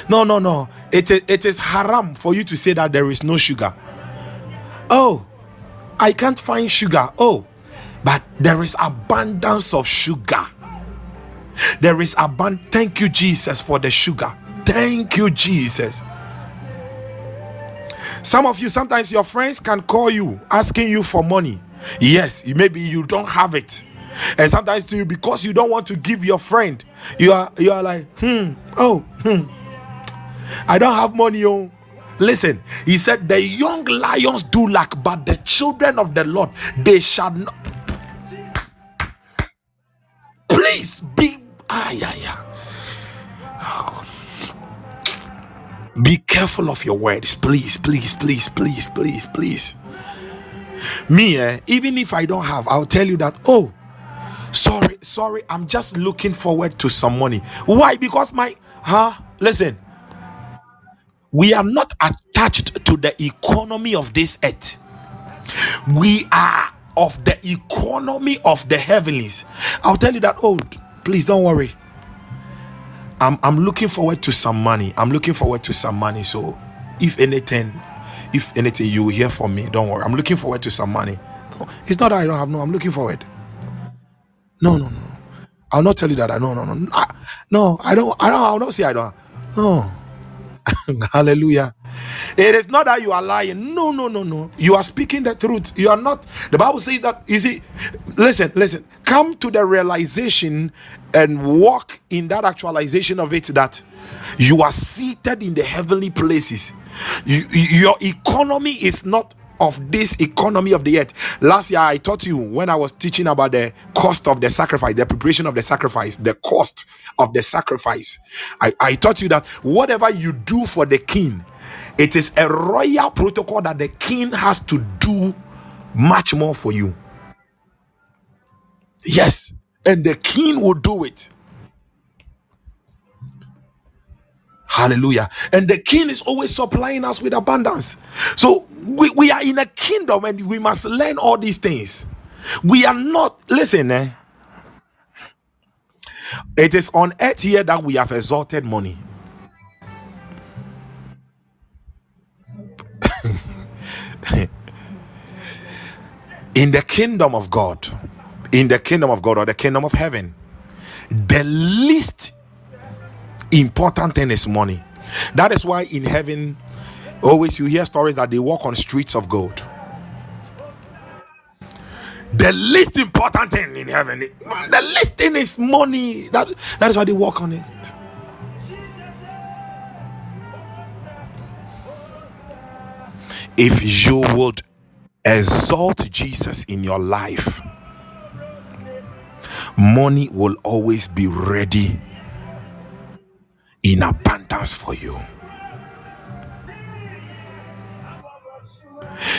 No, no, no. It is, it is haram for you to say that there is no sugar. Oh, I can't find sugar. Oh, but there is abundance of sugar. There is abundance. Thank you, Jesus, for the sugar. Thank you, Jesus. Some of you, sometimes your friends can call you asking you for money. Yes, maybe you don't have it. And sometimes to you, because you don't want to give your friend, you are you are like, hmm, oh, hmm. I don't have money, oh. Listen, he said, The young lions do lack, but the children of the Lord they shall not. Please be. Ah, yeah, yeah. Be careful of your words, please, please, please, please, please, please. Me, eh, even if I don't have, I'll tell you that, oh, sorry, sorry, I'm just looking forward to some money. Why? Because my, huh? Listen, we are not attached to the economy of this earth we are of the economy of the heavenlies i'll tell you that oh please don't worry i'm i'm looking forward to some money i'm looking forward to some money so if anything if anything you will hear from me don't worry i'm looking forward to some money No, it's not that I don't have. No, I'm looking forward. No, no, no. I'll not tell you that. I no, no, no. I, no, I don't. I don't. I'll not say I don't. No. <laughs> Hallelujah. It is not that you are lying. No, no, no, no. You are speaking the truth. You are not. The Bible says that, you see, listen, listen. Come to the realization and walk in that actualization of it that you are seated in the heavenly places. You, your economy is not of this economy of the earth. Last year, I taught you when I was teaching about the cost of the sacrifice, the preparation of the sacrifice, the cost of the sacrifice. I, I taught you that whatever you do for the king, it is a royal protocol that the king has to do much more for you. Yes, and the king will do it. Hallelujah. And the king is always supplying us with abundance. So we, we are in a kingdom and we must learn all these things. We are not, listen, eh? It is on earth here that we have exalted money. <laughs> in the kingdom of God, in the kingdom of God or the kingdom of heaven, the least important thing is money. That is why in heaven, always you hear stories that they walk on streets of gold. The least important thing in heaven, the least thing is money. That, that is why they walk on it. If you would exalt Jesus in your life, money will always be ready in abundance for you.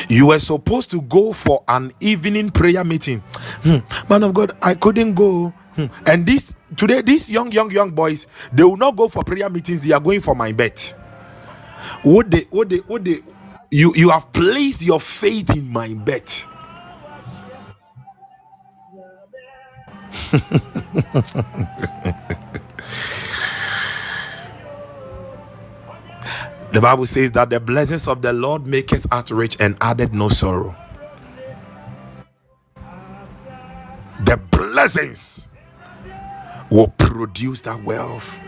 You were supposed to go for an evening prayer meeting. Hmm, Man of God, I couldn't go. Hmm. And this today, these young, young, young boys, they will not go for prayer meetings, they are going for my bet. Would they, would they, would they, you, you have placed your faith in my bet. <laughs> The Bible says that the blessings of the Lord maketh us rich and added no sorrow. The blessings will produce that wealth.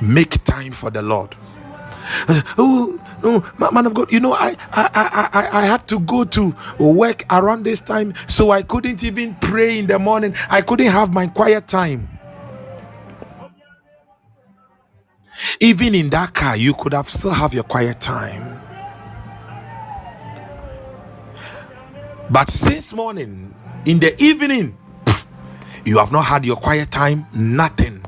Make time for the Lord. Uh, oh, oh, man of God, you know, I, I, I, I, I had to go to work around this time, so I couldn't even pray in the morning. I couldn't have my quiet time. Even in that car, you could have still have your quiet time. But since morning, in the evening, you have not had your quiet time, nothing.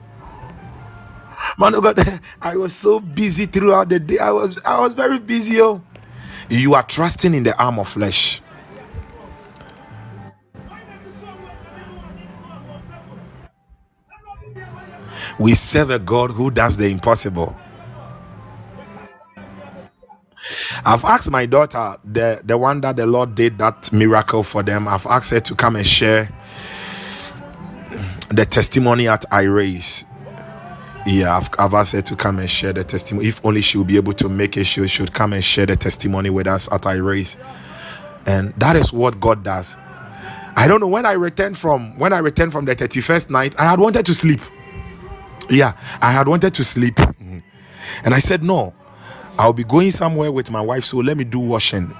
Man of God, <laughs> I was so busy throughout the day. I was I was very busy. Oh. You are trusting in the arm of flesh. We serve a God who does the impossible. I've asked my daughter, the, the one that the Lord did that miracle for them, I've asked her to come and share the testimony at I raise. Yeah, I've, I've asked her to come and share the testimony. If only she will be able to make it, she should come and share the testimony with us at I raise. And that is what God does. I don't know when I returned from when I returned from the 31st night, I had wanted to sleep. Yeah, I had wanted to sleep. And I said, No, I'll be going somewhere with my wife, so let me do washing.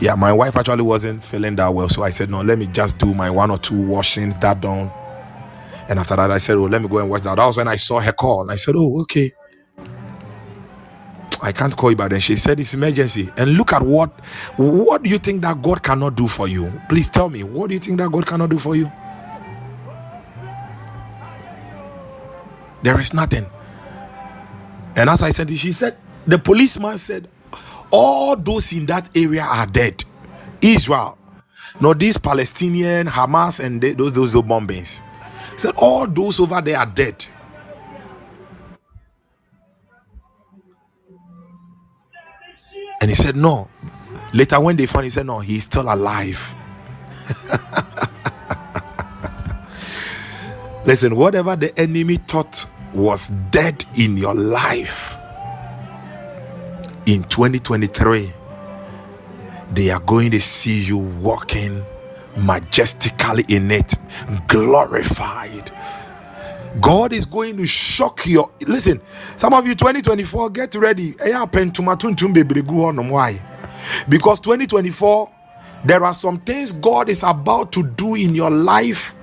Yeah, my wife actually wasn't feeling that well, so I said, No, let me just do my one or two washings, that done. And after that, I said, Oh, let me go and watch that. That was when I saw her call. I said, Oh, okay. I can't call you back then. She said it's emergency. And look at what what do you think that God cannot do for you? Please tell me, what do you think that God cannot do for you? There is nothing. And as I said, she said, the policeman said, all those in that area are dead. Israel. No, these Palestinian, Hamas, and they, those, those bombings. Said, all those over there are dead. And he said, no. Later, when they found, he said, no, he's still alive. <laughs> Listen, whatever the enemy thought was dead in your life in 2023 they are going to see you walking majestically in it, glorified. God is going to shock your. Listen, some of you 2024, get ready. Because 2024, there are some things God is about to do in your life.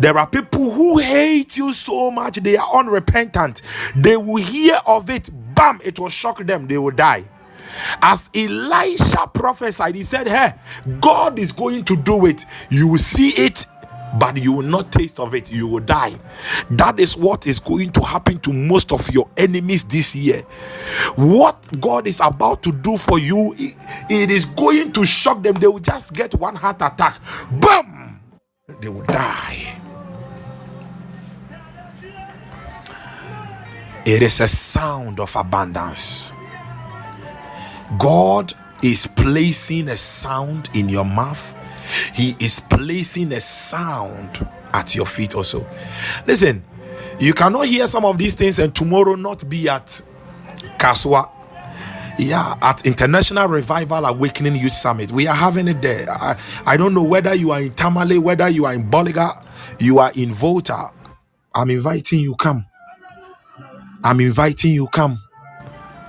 There are people who hate you so much, they are unrepentant. They will hear of it, bam, it will shock them, they will die. As Elisha prophesied, he said, Hey, God is going to do it. You will see it, but you will not taste of it. You will die. That is what is going to happen to most of your enemies this year. What God is about to do for you, it- is going to shock them. They will just get one heart attack. Boom! They will die. It is a sound of abundance. God is placing a sound in your mouth. He is placing a sound at your feet also. Listen, you cannot hear some of these things and tomorrow not be at Kasoa. Yeah, at International Revival Awakening Youth Summit. We are having it there. I, I don't know whether you are in Tamale, whether you are in Boliga, you are in Volta. I'm inviting you, come. I'm inviting you, come.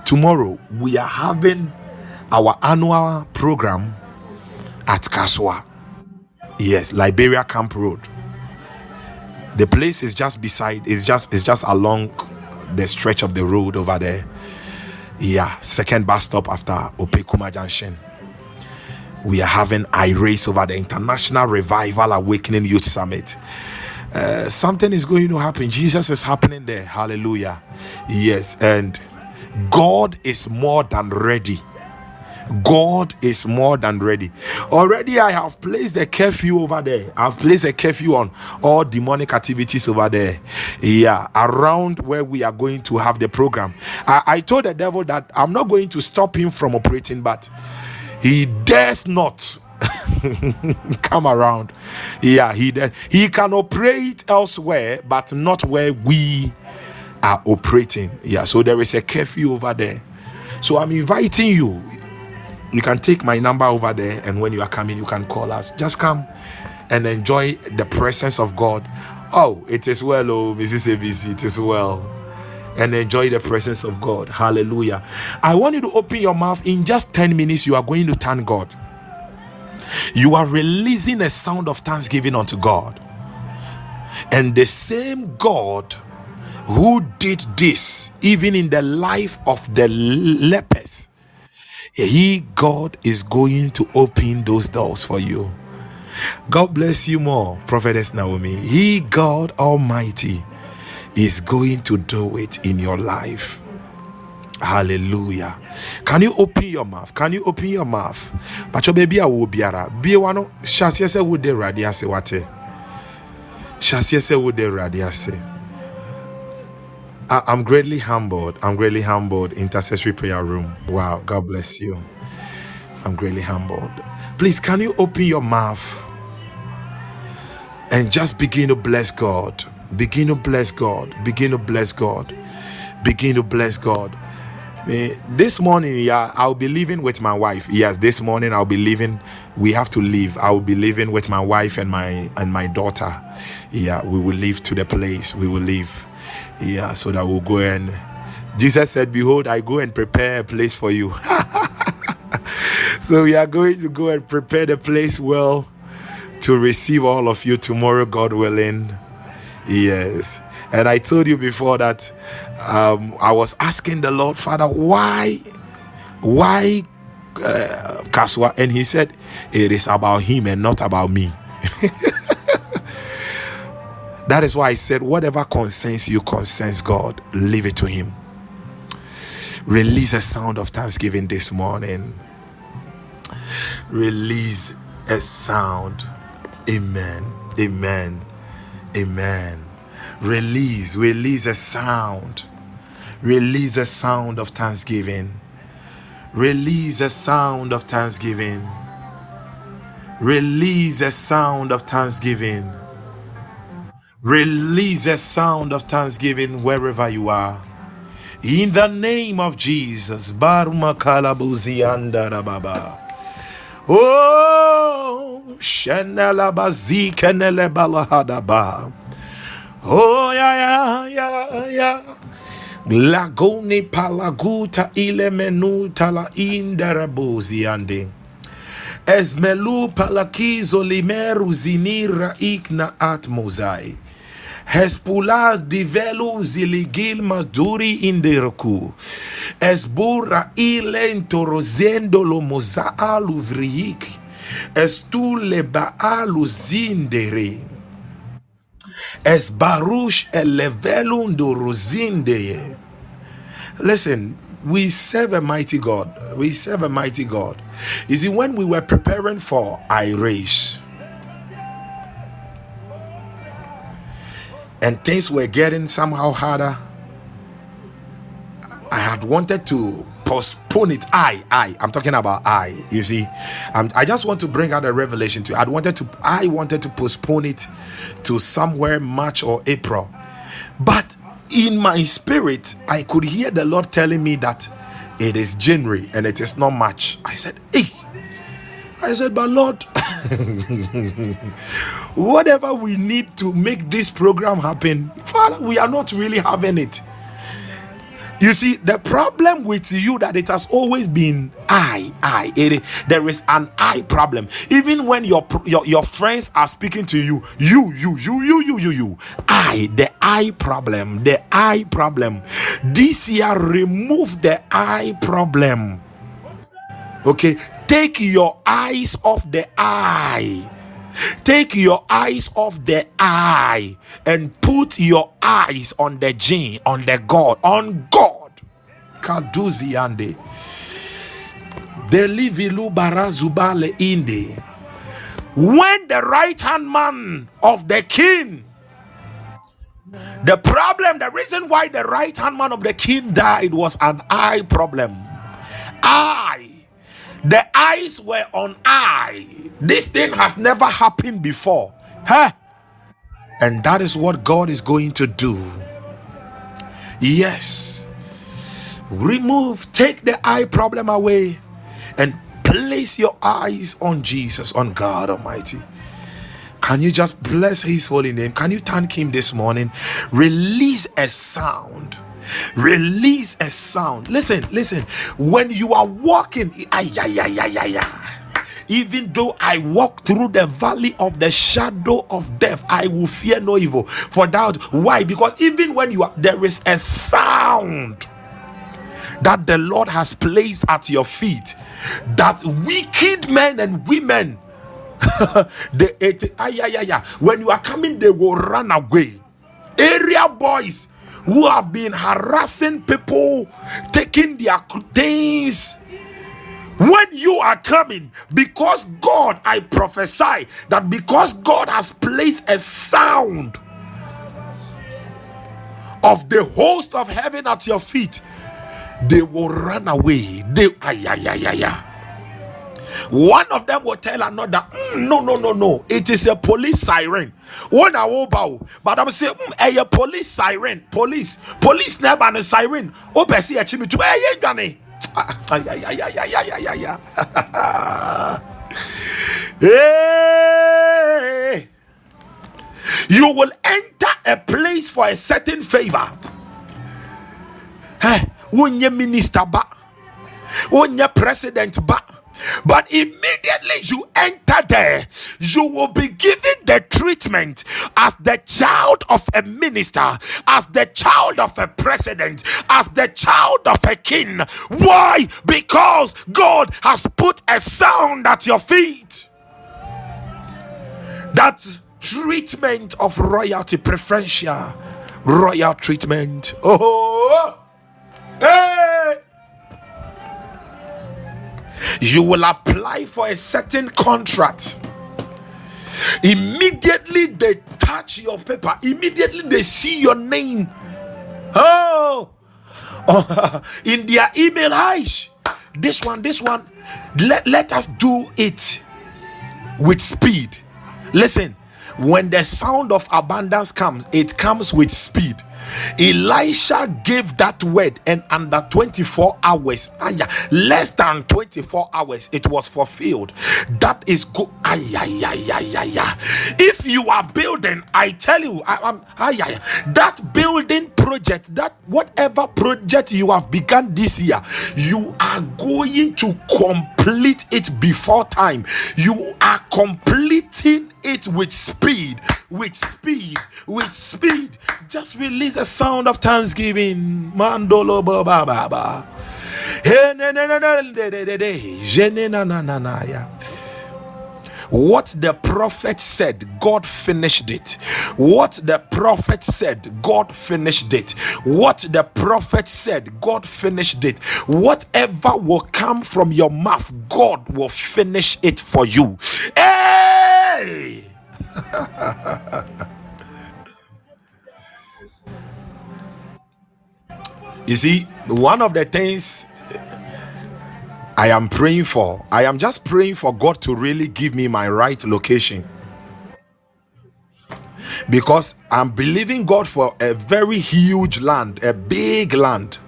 Tomorrow, we are having our annual program at Kasoa. Yes, Liberia Camp Road. The place is just beside, it's just it's just along the stretch of the road over there. Yeah, second bus stop after Opeikuma Junction. We are having I race over the International Revival Awakening Youth Summit. Uh, something is going to happen. Jesus is happening there. Hallelujah. Yes, and God is more than ready. God is more than ready. Already, I have placed a curfew over there. I've placed a curfew on all demonic activities over there. Yeah, around where we are going to have the program. I, I told the devil that I'm not going to stop him from operating, but he dares not <laughs> come around. Yeah, he does. He can operate elsewhere, but not where we are operating. Yeah, so there is a curfew over there. So I'm inviting you. You can take my number over there, and when you are coming, you can call us. Just come and enjoy the presence of God. Oh, it is well, oh, Mrs. ABC, it is well. And enjoy the presence of God. Hallelujah. I want you to open your mouth in just 10 minutes. You are going to thank God. You are releasing a sound of thanksgiving unto God. And the same God who did this, even in the life of the lepers, he, God, is going to open those doors for you. God bless you more, Prophetess Naomi. He, God Almighty, is going to do it in your life. Hallelujah. Can you open your mouth? Can you open your mouth? Pacho baby a wo biara. Bie wano shasie se wo de radi ase wate. Eh? Shasie se wo de radi ase. I- I'm greatly humbled. I'm greatly humbled. Intercessory prayer room. Wow. God bless you. I'm greatly humbled. Please, can you open your mouth and just begin to bless God? Begin to bless God. Begin to bless God. Begin to bless God. Eh, This morning, yeah, I'll be leaving with my wife. Yes, this morning I'll be leaving. We have to leave. I will be leaving with my wife and my and my daughter. Yeah, we will leave to the place. We will leave. Yeah, so that we'll go and Jesus said, Behold, I go and prepare a place for you. <laughs> so we are going to go and prepare the place well to receive all of you tomorrow, God willing. Yes. And I told you before that um, I was asking the Lord, Father, why, why uh, Kasoa? And he said, it is about him and not about me. <laughs> that is why I said, whatever concerns you concerns God, leave it to him. Release a sound of thanksgiving this morning. Release a sound. Amen. Amen. Amen. Release, release a sound. Release a sound of thanksgiving. Release a sound of thanksgiving. Release a sound of thanksgiving. Release a sound of thanksgiving wherever you are. In the name of Jesus. Baruma kalabuzi andarababa. Oh, Shenela Bazi Kenele Balahadaba. Oh, yeah, yeah, yeah, yeah. Lagone palaguta ile menuta la indarabozi ande. Esmelu palakizo limeru zinira ikna atmozai. Hespula divelu ziligil maduri inderoku. Esbura ilento rosendo lo mozaalu. Estu le baalu zindere. Es barush elevelun do rosindeye. Listen, we serve a mighty God. We serve a mighty God. You see, when we were preparing for Irish, and things were getting somehow harder, I had wanted to postpone it. I, I, I'm talking about I. You see, um, I just want to bring out a revelation to you. I wanted to, I wanted to postpone it to somewhere March or April, but in my spirit, I could hear the Lord telling me that it is January and it is not March. I said, Hey, I said, but Lord, <laughs> whatever we need to make this program happen, Father, we are not really having it. You see, the problem with you that it has always been I, I. It, there is an I problem. Even when your, your your friends are speaking to you, you, you, you, you, you, you, you. I, the I problem, the I problem. This year, remove the I problem. Okay, take your eyes off the I. Take your eyes off the eye and put your eyes on the gene, on the God, on God. Kaduzi ande. Delivilu barazubale inde. When the right hand man of the king, the problem, the reason why the right hand man of the king died was an eye problem. Eye. The eyes were on eye. This thing has never happened before. Huh? And that is what God is going to do. Yes. Remove, take the eye problem away and place your eyes on Jesus, on God Almighty. Can you just bless His holy name? Can you thank Him this morning? Release a sound. Release a sound. Listen, listen. When you are walking, even though I walk through the valley of the shadow of death, I will fear no evil. For doubt, why? Because even when you are, there is a sound that the Lord has placed at your feet, that wicked men and women, <laughs> they, it, ay, ay, ay, when you are coming, they will run away. Area boys who have been harassing people, taking their things. When you are coming, because God, I prophesy that because God has placed a sound of the host of heaven at your feet, they will run away. They, ay, ay, ay, ay, ay. One of them will tell another, "Mm, no, no, no, no, it is a police siren. One I will bow, but I'm saying, mm, eh, a police siren, police, police never a siren. Oh, Bessie, a chimney to a gani. Hey, you will enter a place for a certain favor. Hey, when you minister back, when you president back. But immediately you enter there, you will be given the treatment as the child of a minister, as the child of a president, as the child of a king. Why? Because God has put a sound at your feet. That treatment of royalty, preferential royal treatment. Oh, oh, oh. hey you will apply for a certain contract. Immediately they touch your paper, immediately they see your name. Oh, oh <laughs> in their email, eyes. This one, this one, let, let us do it with speed. Listen, when the sound of abundance comes, it comes with speed. Elisha gave that word, and under 24 hours, less than 24 hours, it was fulfilled. That is good. If you are building, I tell you, I, that building project, that whatever project you have begun this year, you are going to complete it before time. You are completing it with speed, with speed, with speed. Just release a sound of thanksgiving. Mandolo baba baba. What the prophet said, God finished it. What the prophet said, God finished it. What the prophet said, God finished it. Whatever will come from your mouth, God will finish it for you. Hey! <laughs> you see, one of the things I am praying for, I am just praying for God to really give me my right location. Because I'm believing God for a very huge land, a big land,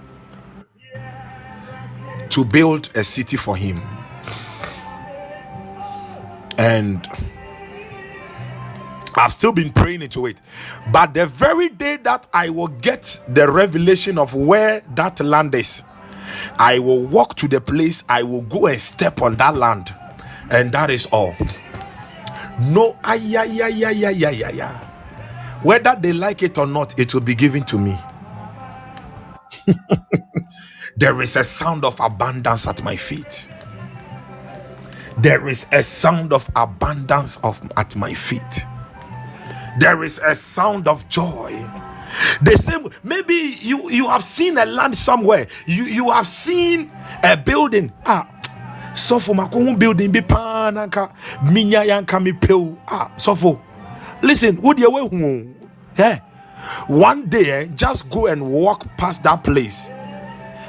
to build a city for Him. And I've still been praying into it. But the very day that I will get the revelation of where that land is, I will walk to the place, I will go and step on that land, and that is all. No, ay, yeah, yeah, yeah, yeah, yeah, yeah. Whether they like it or not, it will be given to me. <laughs> there is a sound of abundance at my feet. There is a sound of abundance of, at my feet. There is a sound of joy the same maybe you you have seen a land somewhere. You you have seen a building. Ah sɔfo mako ho building bi paa nanka minya yanka me pew ah sɔfo listen wo deɛ woahu eh? One day eh, just go and walk past that place.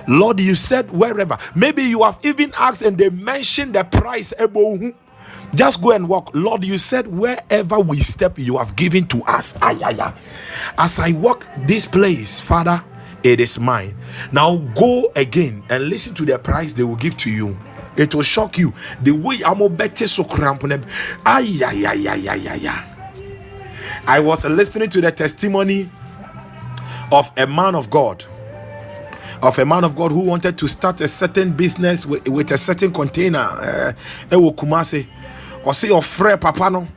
Lord you said wherever. Maybe you have even asked and they mentioned the price ebo just go and walk. Lord, you said wherever we step, you have given to us. As I walk this place, Father, it is mine. Now go again and listen to the price they will give to you. It will shock you. The way I'm better so cramp. Ay, ay. I was listening to the testimony of a man of God of a man of God who wanted to start a certain business with, with a certain container. Uh, Ɔse ɔfrɛ papa no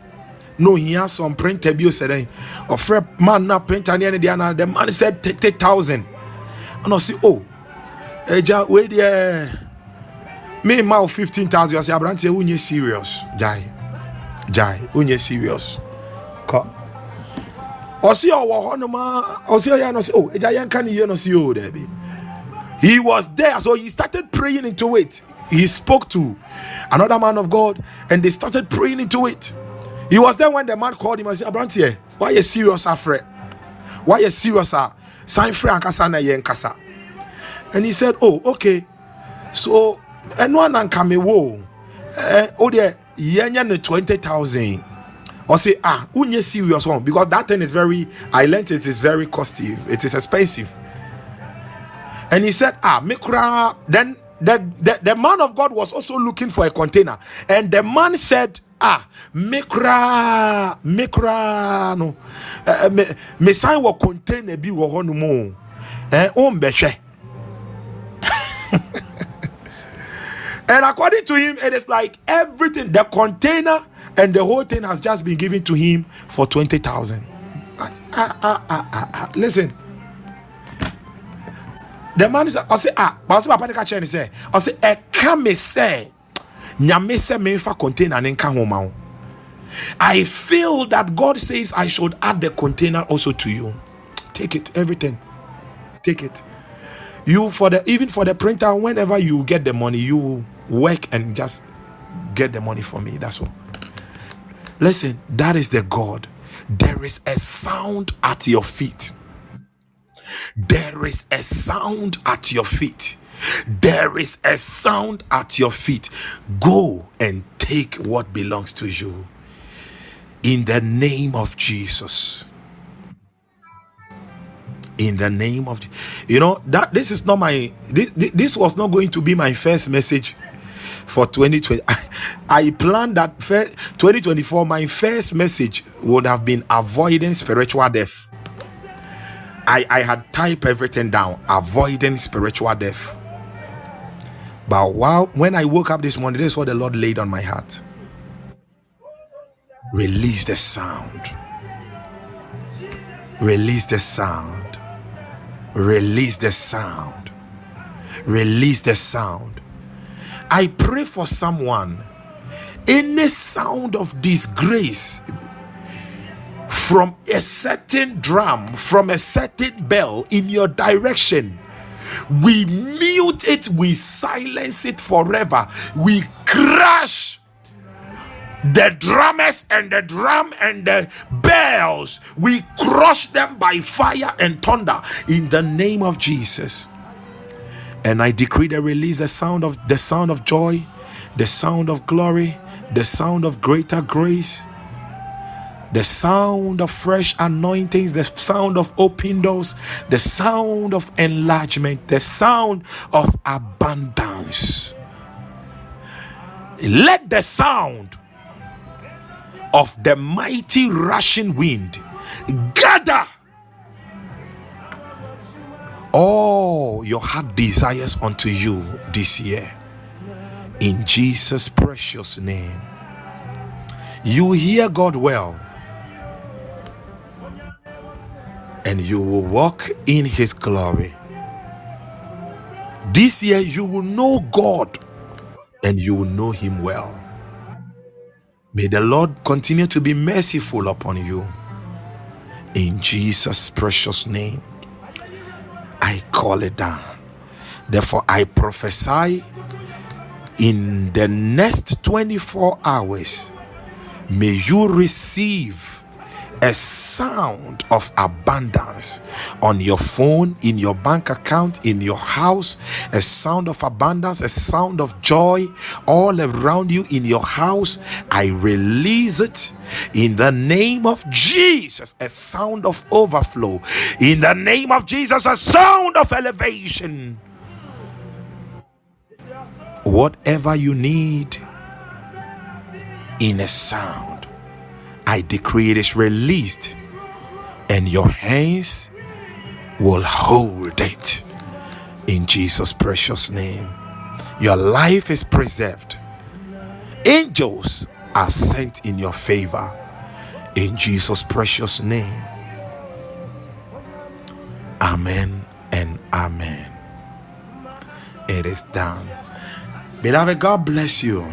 na ohia some printer bi ɔsɛ dɛn? Ɔfrɛ man na printer ne ɛne deɛ the man said thirty thousand. Ɔse oh ɛgya wei deɛ me ma wo fifteen thousand. Ɔsɛ aberanteɛ wonyɛ serious. Gyae. Gyae. Wonyɛ serious. Kɔ. Ɔse ɔwɔ hɔ nom a ɔse ɔyɛ no ɔse oh ɛgya yɛnka ne yie no ɔse oh daabi. He was there. So he started praying into it he spoke to another man of God and they started praying into it. He was there when the man called him and said, Abrantie, why you serious, Afre? Why you serious? Sign free and kasa na yen kasa. And he said, Oh, okay. So, and one and come wo. Eh, oh, there, yenya ne 20,000. Or say, ah, unye serious one because that thing is very, I learned it is very costly, it is expensive. And he said, ah, mikra, then the, the, the man of God was also looking for a container, and the man said, Ah, mekra, mekra, no, uh, me, me wa container hɔ no mu, eh, umbɛhwɛ. <laughs> and according to him, it is like everything, the container and the whole thing has just been given to him for 20,000. Ah, ah, ah, ah, ah, ah. Listen, the man is ɔsɛ ah baasa papa ne ka kyerɛ ne sɛ ɔsɛ ɛka me sɛ nyame sɛ memfa container ne nka ho ma I feel that God says I should add the container also to you. Take it, everything. Take it. You for the even for the printer, whenever you get the money, you work and just get the money for me. That's all. Listen, that is the God. There is a sound at your feet. There is a sound at your feet. There is a sound at your feet. Go and take what belongs to you. In the name of Jesus. in the name of you know that this is not my this, this was not going to be my first message for 2020 i <laughs> I planned that first 2024 my first message would have been avoiding spiritual death i i had typed everything down avoiding spiritual death but while when i woke up this morning this is what the lord laid on my heart release the sound release the sound Release the sound. Release the sound. I pray for someone. Any sound of disgrace from a certain drum, from a certain bell in your direction, we mute it, we silence it forever, we crush the drummers and the drum and the bells. We crush them by fire and thunder in the name of jesus. And i decree that release the sound of the sound of joy the sound of glory the sound of greater grace the sound of fresh anointings, the sound of open doors, the sound of enlargement, the sound of abundance. Let the sound of the mighty rushing wind gather all your heart desires unto you this year in Jesus' precious name. You hear God well, and you will walk in His glory. This year, you will know God and you will know Him well. May the Lord continue to be merciful upon you. In Jesus' precious name, I call it down. Therefore, I prophesy in the next 24 hours, may you receive a sound of abundance on your phone, in your bank account, in your house, a sound of abundance, a sound of joy all around you in your house. I release it in the name of Jesus, a sound of overflow. In the name of Jesus, a sound of elevation. Whatever you need in a sound I decree it is released, and your hands will hold it in Jesus' precious name. Your life is preserved. Angels are sent in your favor in Jesus' precious name. Amen and amen. It is done. Beloved, God bless you.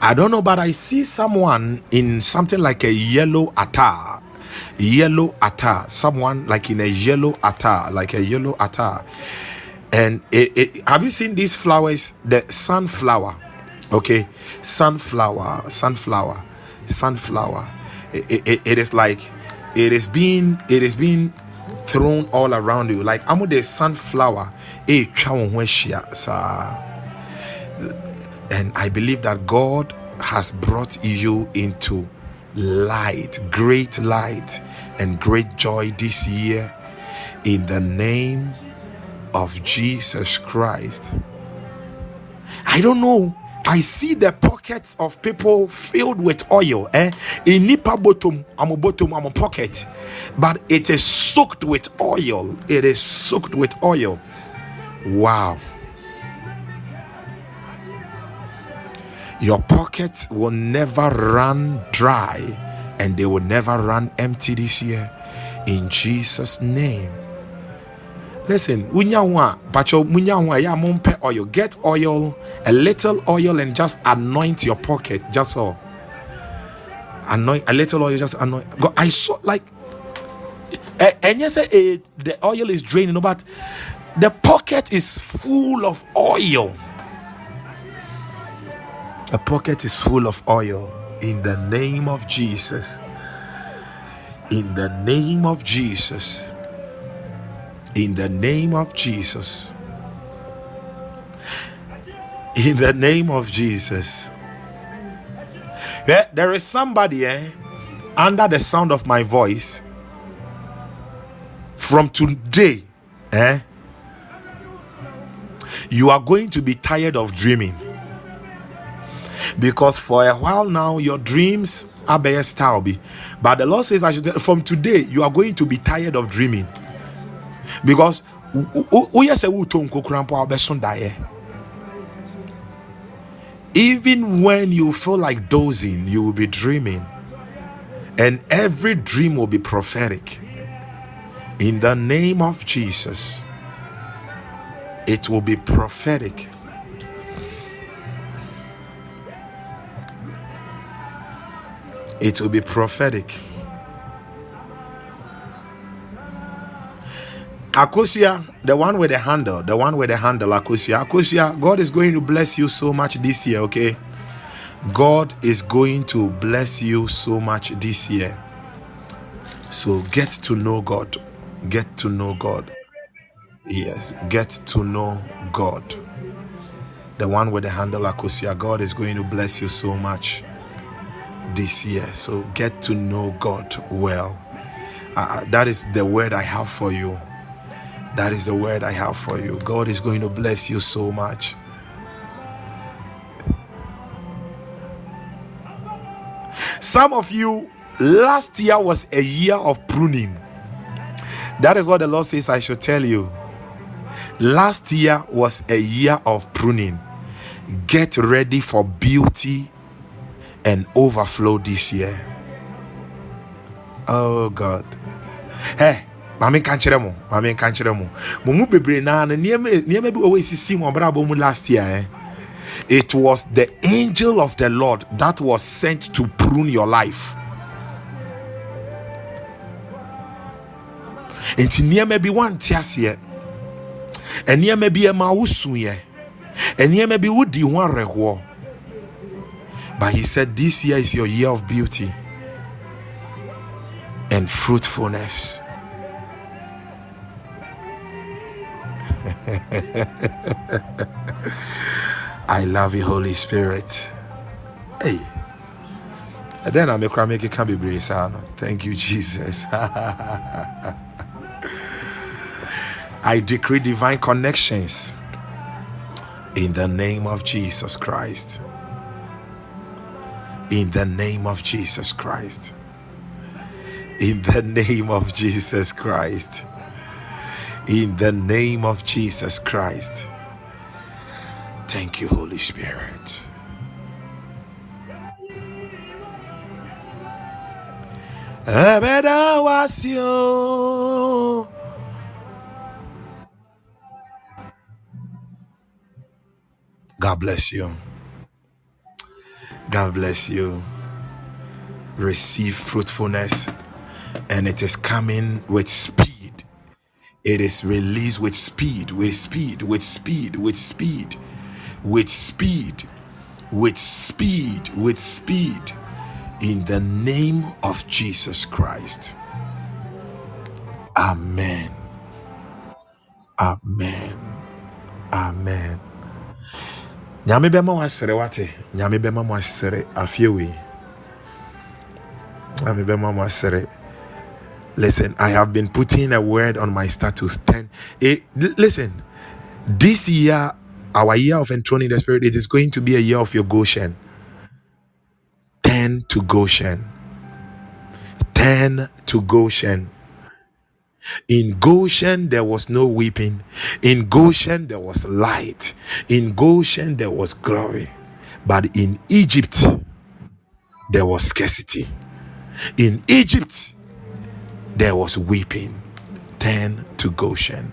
I don't know, but I see someone in something like a yellow attire. Yellow attire. Someone like in a yellow attire, like a yellow attire. And it, it, have you seen these flowers? The sunflower. Okay. Sunflower. Sunflower. Sunflower. It, it, it is like it is being it is being thrown all around you. Like I'm with the sunflower. And I believe that God has brought you into light, great light, and great joy this year in the name of Jesus Christ. I don't know. I see the pockets of people filled with oil. Eh? In nipa bottom, I'm a bottom, I'm a pocket. But it is soaked with oil. It is soaked with oil. Wow. Your pockets will never run dry and they will never run empty this year. In Jesus' name. Listen, oil. Get oil, a little oil, and just anoint your pocket. Just so. Anoint a little oil, just anoint. God, I saw like and you say the oil is draining, but the pocket is full of oil. A pocket is full of oil in the name of Jesus. In the name of Jesus. In the name of Jesus. In the name of Jesus. There is somebody eh, under the sound of my voice. From today, eh, you are going to be tired of dreaming. Because for a while now, your dreams are being style. be. But the Lord says, from today, you are going to be tired of dreaming. Because even when you feel like dozing you will be dreaming and every dream will be prophetic in the name of jesus it will be prophetic it will be prophetic Akosua, the one with the handle, the one with the handle, Akosua. Akosua, God is going to bless you so much this year, okay? God is going to bless you so much this year. So get to know God. Get to know God. Yes, get to know God. The one with the handle, Akosua. God is going to bless you so much this year. So get to know God well. Uh, that is the word I have for you that is the word I have for you. God is going to bless you so much. Some of you, last year was a year of pruning. That is what the Lord says I should tell you. Last year was a year of pruning. Get ready for beauty and overflow this year. Oh God. Hey, maame nka mo maame nka mo mo mu bebree naa no nneɛma nneɛma bi wɔ hɔ esisi mo ɔbrabɔ mu last year eh? it was the angel of the lord that was sent to prune your life nti nneɛma bi wante aseɛ nneɛma bi ɛma wosuiɛ nneɛma bi wodi ho awerɛhoɔ but he said this year is your year of beauty and fruitfulness <laughs> I love you, Holy Spirit. Hey. And then I'm a make it can be brace. Thank you, <laughs> Jesus. I decree divine connections in the name of Jesus Christ. In the name of Jesus Christ. In the name of Jesus Christ in the name of Jesus Christ. Thank you, Holy Spirit. God bless you. God bless you. Receive fruitfulness, and it is coming with speed it is released with speed, with speed, with speed, with speed, with speed, with speed, with speed, in the name of Jesus Christ. Amen. Amen. Amen. Nyame bɛma wasere wate nyame bɛma mo asere afie wei nyame bɛma mo asere Listen, I have been putting a word on my status 10. Eh, it, listen, this year, our year of enthroning the spirit, it is going to be a year of your Goshen. 10 to Goshen. 10 to Goshen. In Goshen, there was no weeping. In Goshen, there was light. In Goshen, there was glory. But in Egypt, there was scarcity. In Egypt, there was weeping. Turn to Goshen.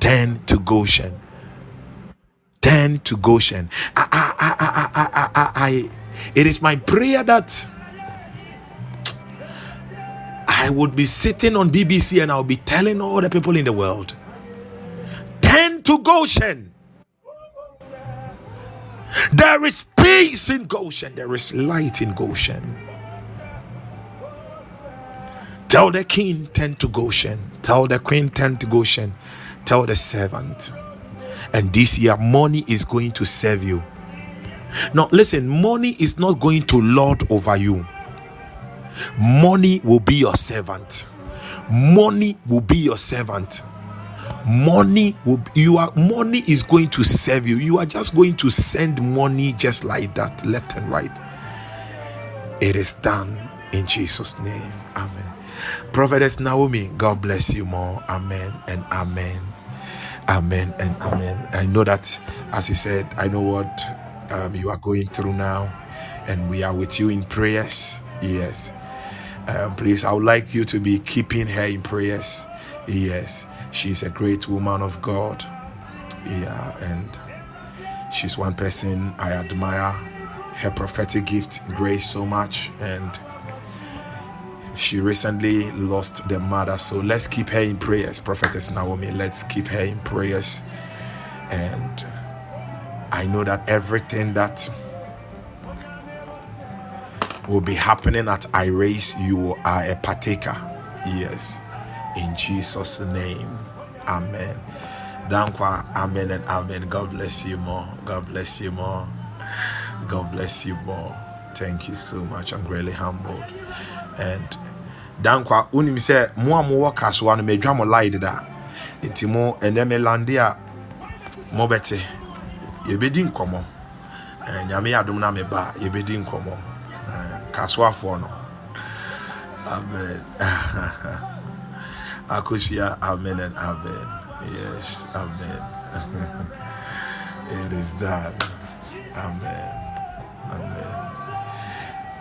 Turn to Goshen. Turn to Goshen. I, I, I, I, I, I, I, it is my prayer that I would be sitting on BBC and I'll be telling all the people in the world, turn to Goshen. There is peace in Goshen. There is light in Goshen. Tell the king, tend to Goshen. Tell the queen, tend to Goshen. Tell the servant. And this year, money is going to serve you. Now, listen, money is not going to lord over you. Money will be your servant. Money will be your servant. Money will you are money is going to serve you. You are just going to send money just like that, left and right. It is done in Jesus' name. Amen. Prophetess Naomi, God bless you more. Amen and amen. Amen and amen. I know that, as he said, I know what um, you are going through now, and we are with you in prayers. Yes. Um, please, I would like you to be keeping her in prayers. Yes. She's a great woman of God. Yeah. And she's one person I admire her prophetic gift, grace so much. And she recently lost the mother. So let's keep her in prayers, Prophetess Naomi. Let's keep her in prayers. And I know that everything that will be happening at iRaise, you are a partaker. Yes. In Jesus' name. Amen. Dankwa, amen and amen. God bless you more. God bless you more. God bless you more. Thank you so much. I'm really humbled. And dankwa, unim sɛ mo a mowɔ kasoa no medwa mo lie deda nti mo ɛnɛ me lande a mobɛte yɛbɛdi nkɔmmɔ Eh, nyame adom na meba a yɛbɛdi nkɔmmɔ Eh, kasoafoɔ no amen <laughs> Akosua amen and amen yes amen <laughs> it is done amen amen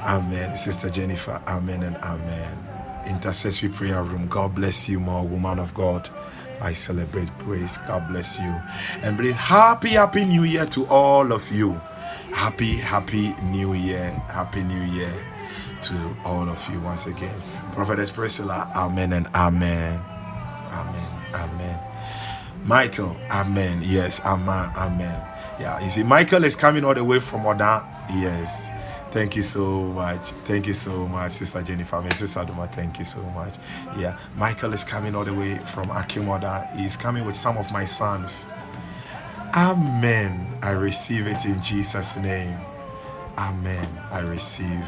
Amen. Sister Jennifer, amen and amen. Intercessory prayer room. God bless you more, woman of God. I celebrate grace. God bless you. And believe happy, happy new year to all of you. Happy, happy new year. Happy new year to all of you once again. Prophetess Priscilla, amen and amen. Amen. Amen. Michael, amen. Yes, amen. Amen. Yeah, you see, Michael is coming all the way from Oda. Yes. Thank you so much. Thank you so much, Sister Jennifer. My sister Duma, thank you so much. Yeah, Michael is coming all the way from Akim Oda. He's coming with some of my sons. Amen. I receive it in Jesus' name. Amen. I receive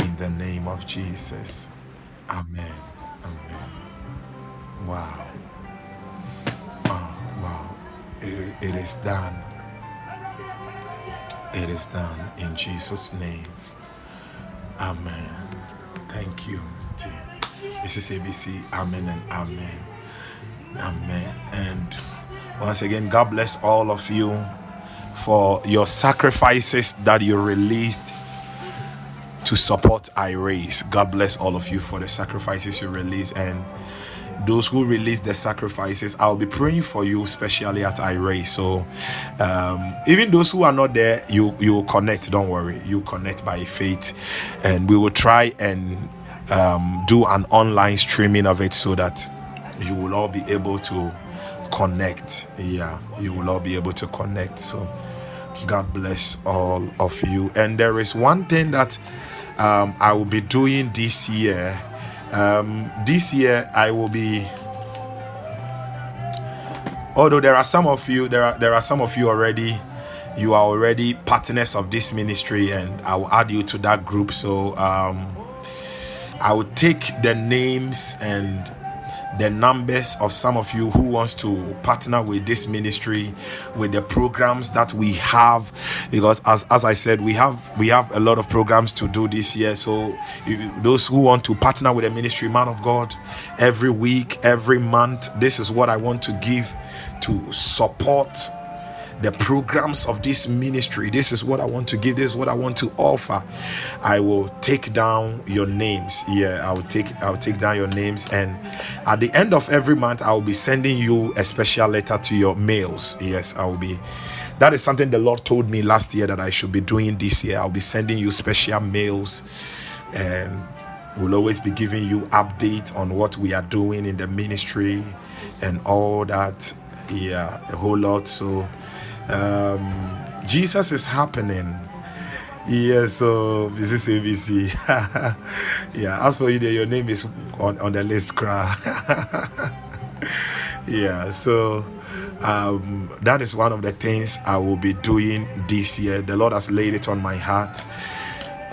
in the name of Jesus. Amen. Amen. Wow. Wow. Wow. It, it is done. It is done in Jesus' name. Amen. Thank you, dear. Mrs. ABC. Amen and amen. Amen. And once again, God bless all of you for your sacrifices that you released to support iRaise. God bless all of you for the sacrifices you released and those who release the sacrifices. I'll be praying for you, especially at iRaise. So um, even those who are not there, you you will connect. Don't worry, you connect by faith, and we will try and um, do an online streaming of it so that you will all be able to connect. Yeah, you will all be able to connect. So God bless all of you. And there is one thing that um, I will be doing this year. Um, this year I will be. Although there are some of you, there are there are some of you already. You are already partners of this ministry, and I will add you to that group. So um, I will take the names and the numbers of some of you who wants to partner with this ministry with the programs that we have. Because as, as i said we have we have a lot of programs to do this year. So those who want to partner with the ministry man of god every week every month this is what i want to give to support the programs of this ministry. This is what I want to give. This is what I want to offer. I will take down your names. Yeah, I will take I will take down your names, and at the end of every month, I will be sending you a special letter to your mails. Yes, I will be. That is something the Lord told me last year that I should be doing this year. I'll be sending you special mails, and we'll always be giving you updates on what we are doing in the ministry and all that. Yeah, a whole lot. So um, Jesus is happening. Yes, so this is <laughs> ABC. yeah, as for you, there, your name is on, on the list, cry. <laughs> yeah, so um, that is one of the things I will be doing this year. The Lord has laid it on my heart.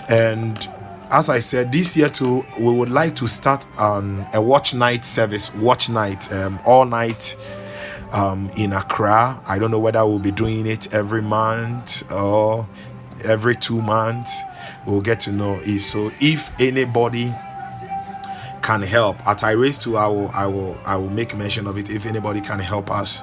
And as I said, this year too, we would like to start on a watch night service, watch night, um, all night um, in Accra. I don't know whether we'll be doing it every month or every two months. We'll get to know if so. If anybody can help at iRaise to I will I will I will make mention of it if anybody can help us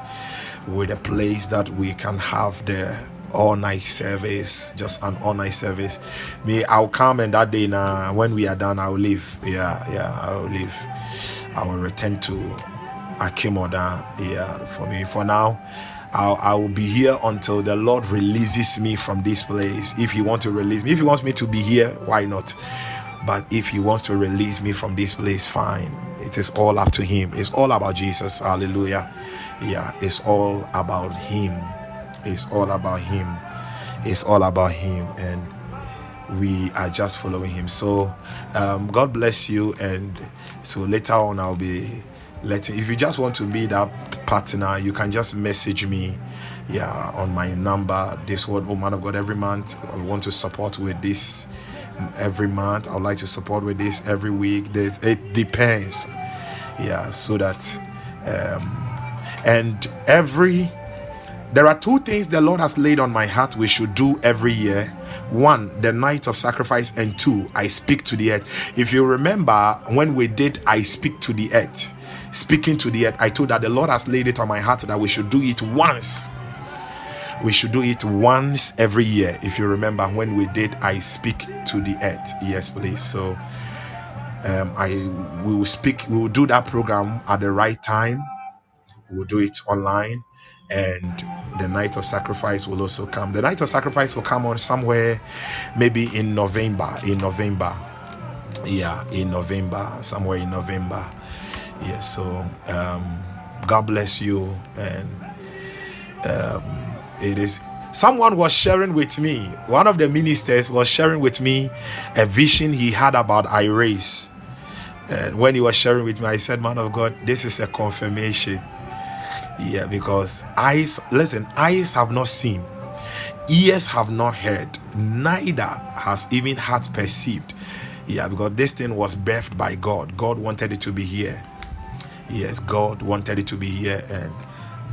with a place that we can have the all night service just an all night service me I'll come and that day now when we are done I'll leave yeah yeah I'll leave I will return to Akim Oda yeah for me for now I'll, I will be here until the Lord releases me from this place. If He wants to release me, if He wants me to be here, why not? But if He wants to release me from this place, fine. It is all up to Him. It's all about Jesus. Hallelujah. Yeah, it's all about Him. It's all about Him. It's all about Him. And we are just following Him. So, um, God bless you. And so later on, I'll be letting, if you just want to be that partner, you can just message me. Yeah, on my number, this word, oh man of God, every month. I want to support with this every month. I would like to support with this every week. It depends. Yeah, so that um, and every there are two things the Lord has laid on my heart we should do every year. One, the night of sacrifice, and two, I speak to the earth. If you remember when we did I speak to the earth, speaking to the earth, I told that the Lord has laid it on my heart that we should do it once. We should do it once every year. If you remember when we did I speak to the earth. Yes, please. So um, I we will speak, we will do that program at the right time. We'll do it online and the night of sacrifice will also come. The night of sacrifice will come on somewhere, maybe in November. In November, yeah, in November, somewhere in November. Yeah. So um, God bless you, and um, it is. Someone was sharing with me. One of the ministers was sharing with me a vision he had about iRaise. And when he was sharing with me, I said, "Man of God, this is a confirmation." Yeah, because eyes, listen, eyes have not seen, ears have not heard, neither has even heart perceived. Yeah, because this thing was birthed by God. God wanted it to be here. Yes, God wanted it to be here. And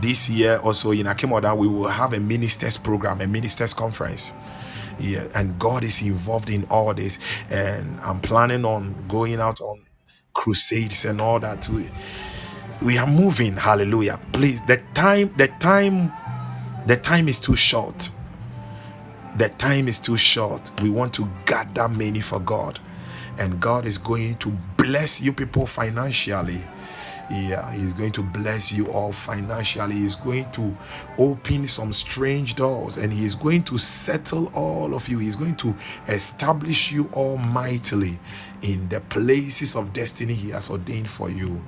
this year also in Akim Oda, we will have a ministers program, a ministers conference. Yeah, and God is involved in all this. And I'm planning on going out on crusades and all that. too we are moving hallelujah please the time the time the time is too short the time is too short we want to gather many for god and god is going to bless you people financially yeah he's going to bless you all financially he's going to open some strange doors and he's going to settle all of you he's going to establish you all mightily in the places of destiny he has ordained for you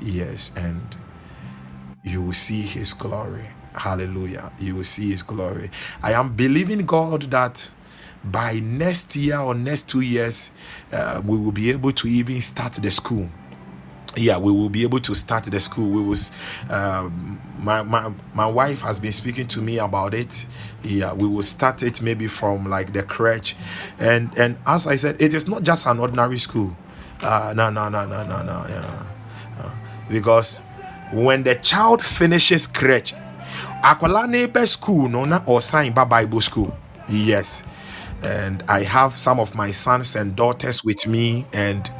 Yes, and you will see his glory. Hallelujah. You will see his glory. I am believing God that by next year or next two years, uh, we will be able to even start the school. Yeah, we will be able to start the school. We was um, my, my my wife has been speaking to me about it. Yeah, we will start it maybe from like the crèche, and and as I said, it is not just an ordinary school. Uh, no, no, no, no, no, no. Yeah because when the child finishes crèche akwala neighbor school no na or sign bible school yes and i have some of my sons and daughters with me and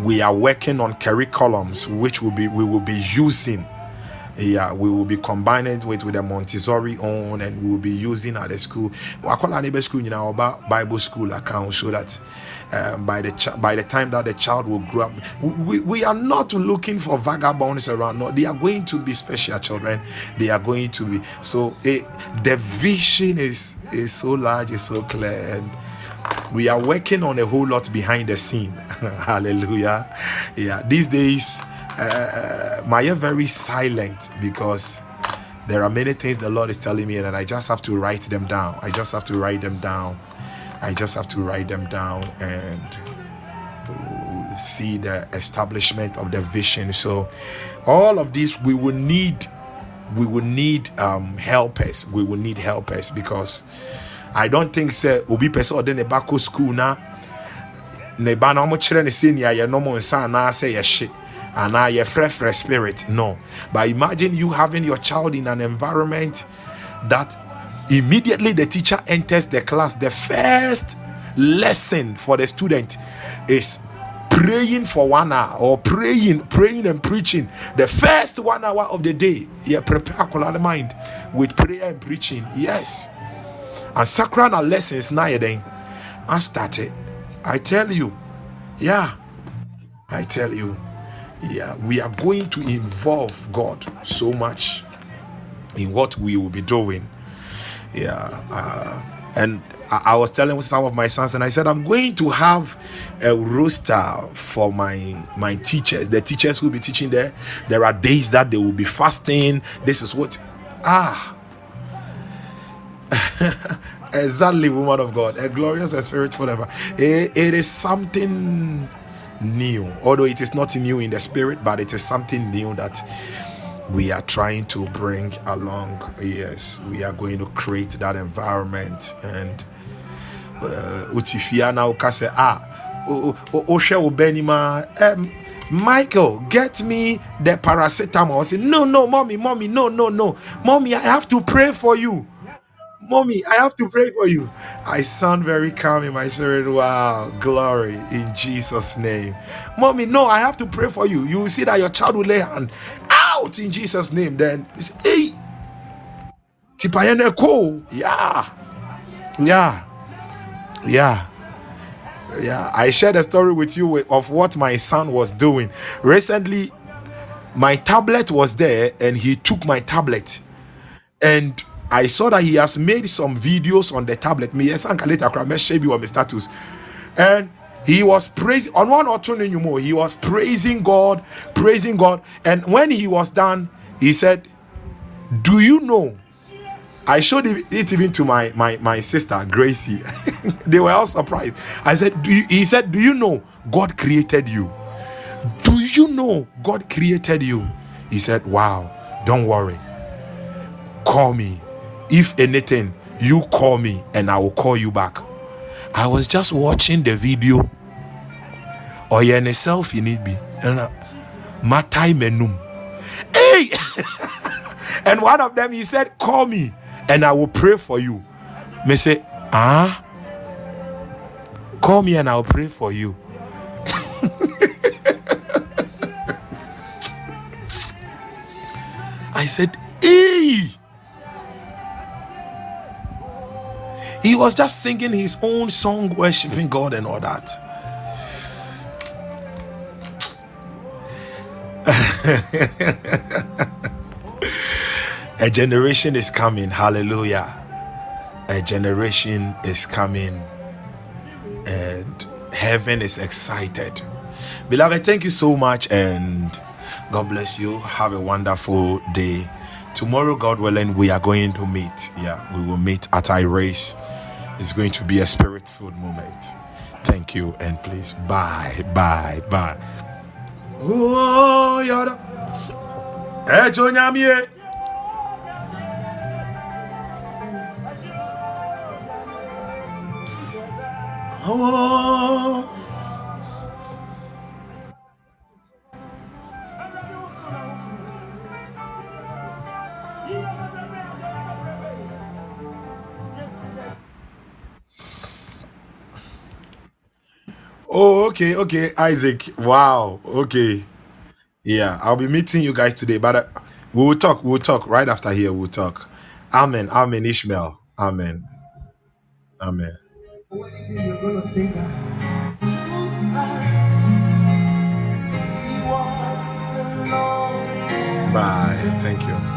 we are working on curriculums which will be we will be using yeah we will be combining with with the montessori on and we will be using at the school wakwala neighbor school you about bible school account so that um, by the ch- by the time that the child will grow up. We, we are not looking for vagabonds around. No, they are going to be special children. They are going to be so. It, the vision is is so large, is so clear, and we are working on a whole lot behind the scene. <laughs> Hallelujah. Yeah, these days, uh, my very silent because there are many things the Lord is telling me, and I just have to write them down. I just have to write them down I just have to write them down and see the establishment of the vision. So, all of this we will need we will need um, helpers. We will need helpers because I don't think say obi person or then a school now. Ne ba na ɔmo kyerɛ ne sɛ nea yɛ nom nsa anaasɛ yɛhye anaa yɛfrɛfrɛ spirit no. But imagine you having your child in an environment that immediately the teacher enters the class the first lesson for the student is praying for one hour or praying praying and preaching. The first one hour of the day yeah prepare the mind with prayer and preaching. Yes. And sacral lessons now then i started I tell you, yeah, I tell you, yeah, we are going to involve God so much in what we will be doing. Yeah, uh, and I, I was telling some of my sons, and I said, I'm going to have a roster for my my teachers. The teachers will be teaching there. There are days that they will be fasting. This is what ah <laughs> Exactly, woman of God. A glorious spirit forever. It, it is something new. Although it is not new in the spirit, but it is something new that we are trying to bring along. Yes, we are going to create that environment. And uh, Utifia now ah, Osha Ubenima, um, Michael, get me the paracetamol. I say, no, no, mommy, mommy, no, no, no, mommy, I have to pray for you. Mommy, I have to pray for you. I sound very calm in my spirit. Wow, glory in Jesus' name. Mommy, no, I have to pray for you. You will see that your child will lay hand out in Jesus' name. Then, hey, Tipayene Yeah, yeah, yeah. Yeah, I shared a story with you of what my son was doing. Recently, my tablet was there and he took my tablet and I saw that he has made some videos on the tablet. Me yes, and later I share you on the status. And he was praising on one or two more. He was praising God, praising God. And when he was done, he said, Do you know? I showed it even to my my, my sister Gracie. <laughs> they were all surprised. I said, Do you, he said, Do you know God created you? Do you know God created you? He said, Wow, don't worry. Call me if anything, you call me and I will call you back. I was just watching the video. Or you in a selfie need be. And my Matai menum. Hey! <laughs> and one of them he said, Call me and I will pray for you. Me say, ah, call me and I'll pray for you. <laughs> I said, Hey! He was just singing his own song, worshiping God and all that. <laughs> A generation is coming. Hallelujah. A generation is coming. And heaven is excited. Beloved, thank you so much. And God bless you. Have a wonderful day. Tomorrow, God willing, we are going to meet. Yeah, we will meet at iRaise it's going to be a spirit filled moment. Thank you and please bye, bye, bye. Oh, yada. Ejo nyamie. Oh. Oh, okay, okay, Isaac. Wow. Okay. Yeah, I'll be meeting you guys today, but uh, we will talk. We will talk right after here. We'll talk. Amen. Amen. Ishmael. Amen. Amen. Bye. Thank you.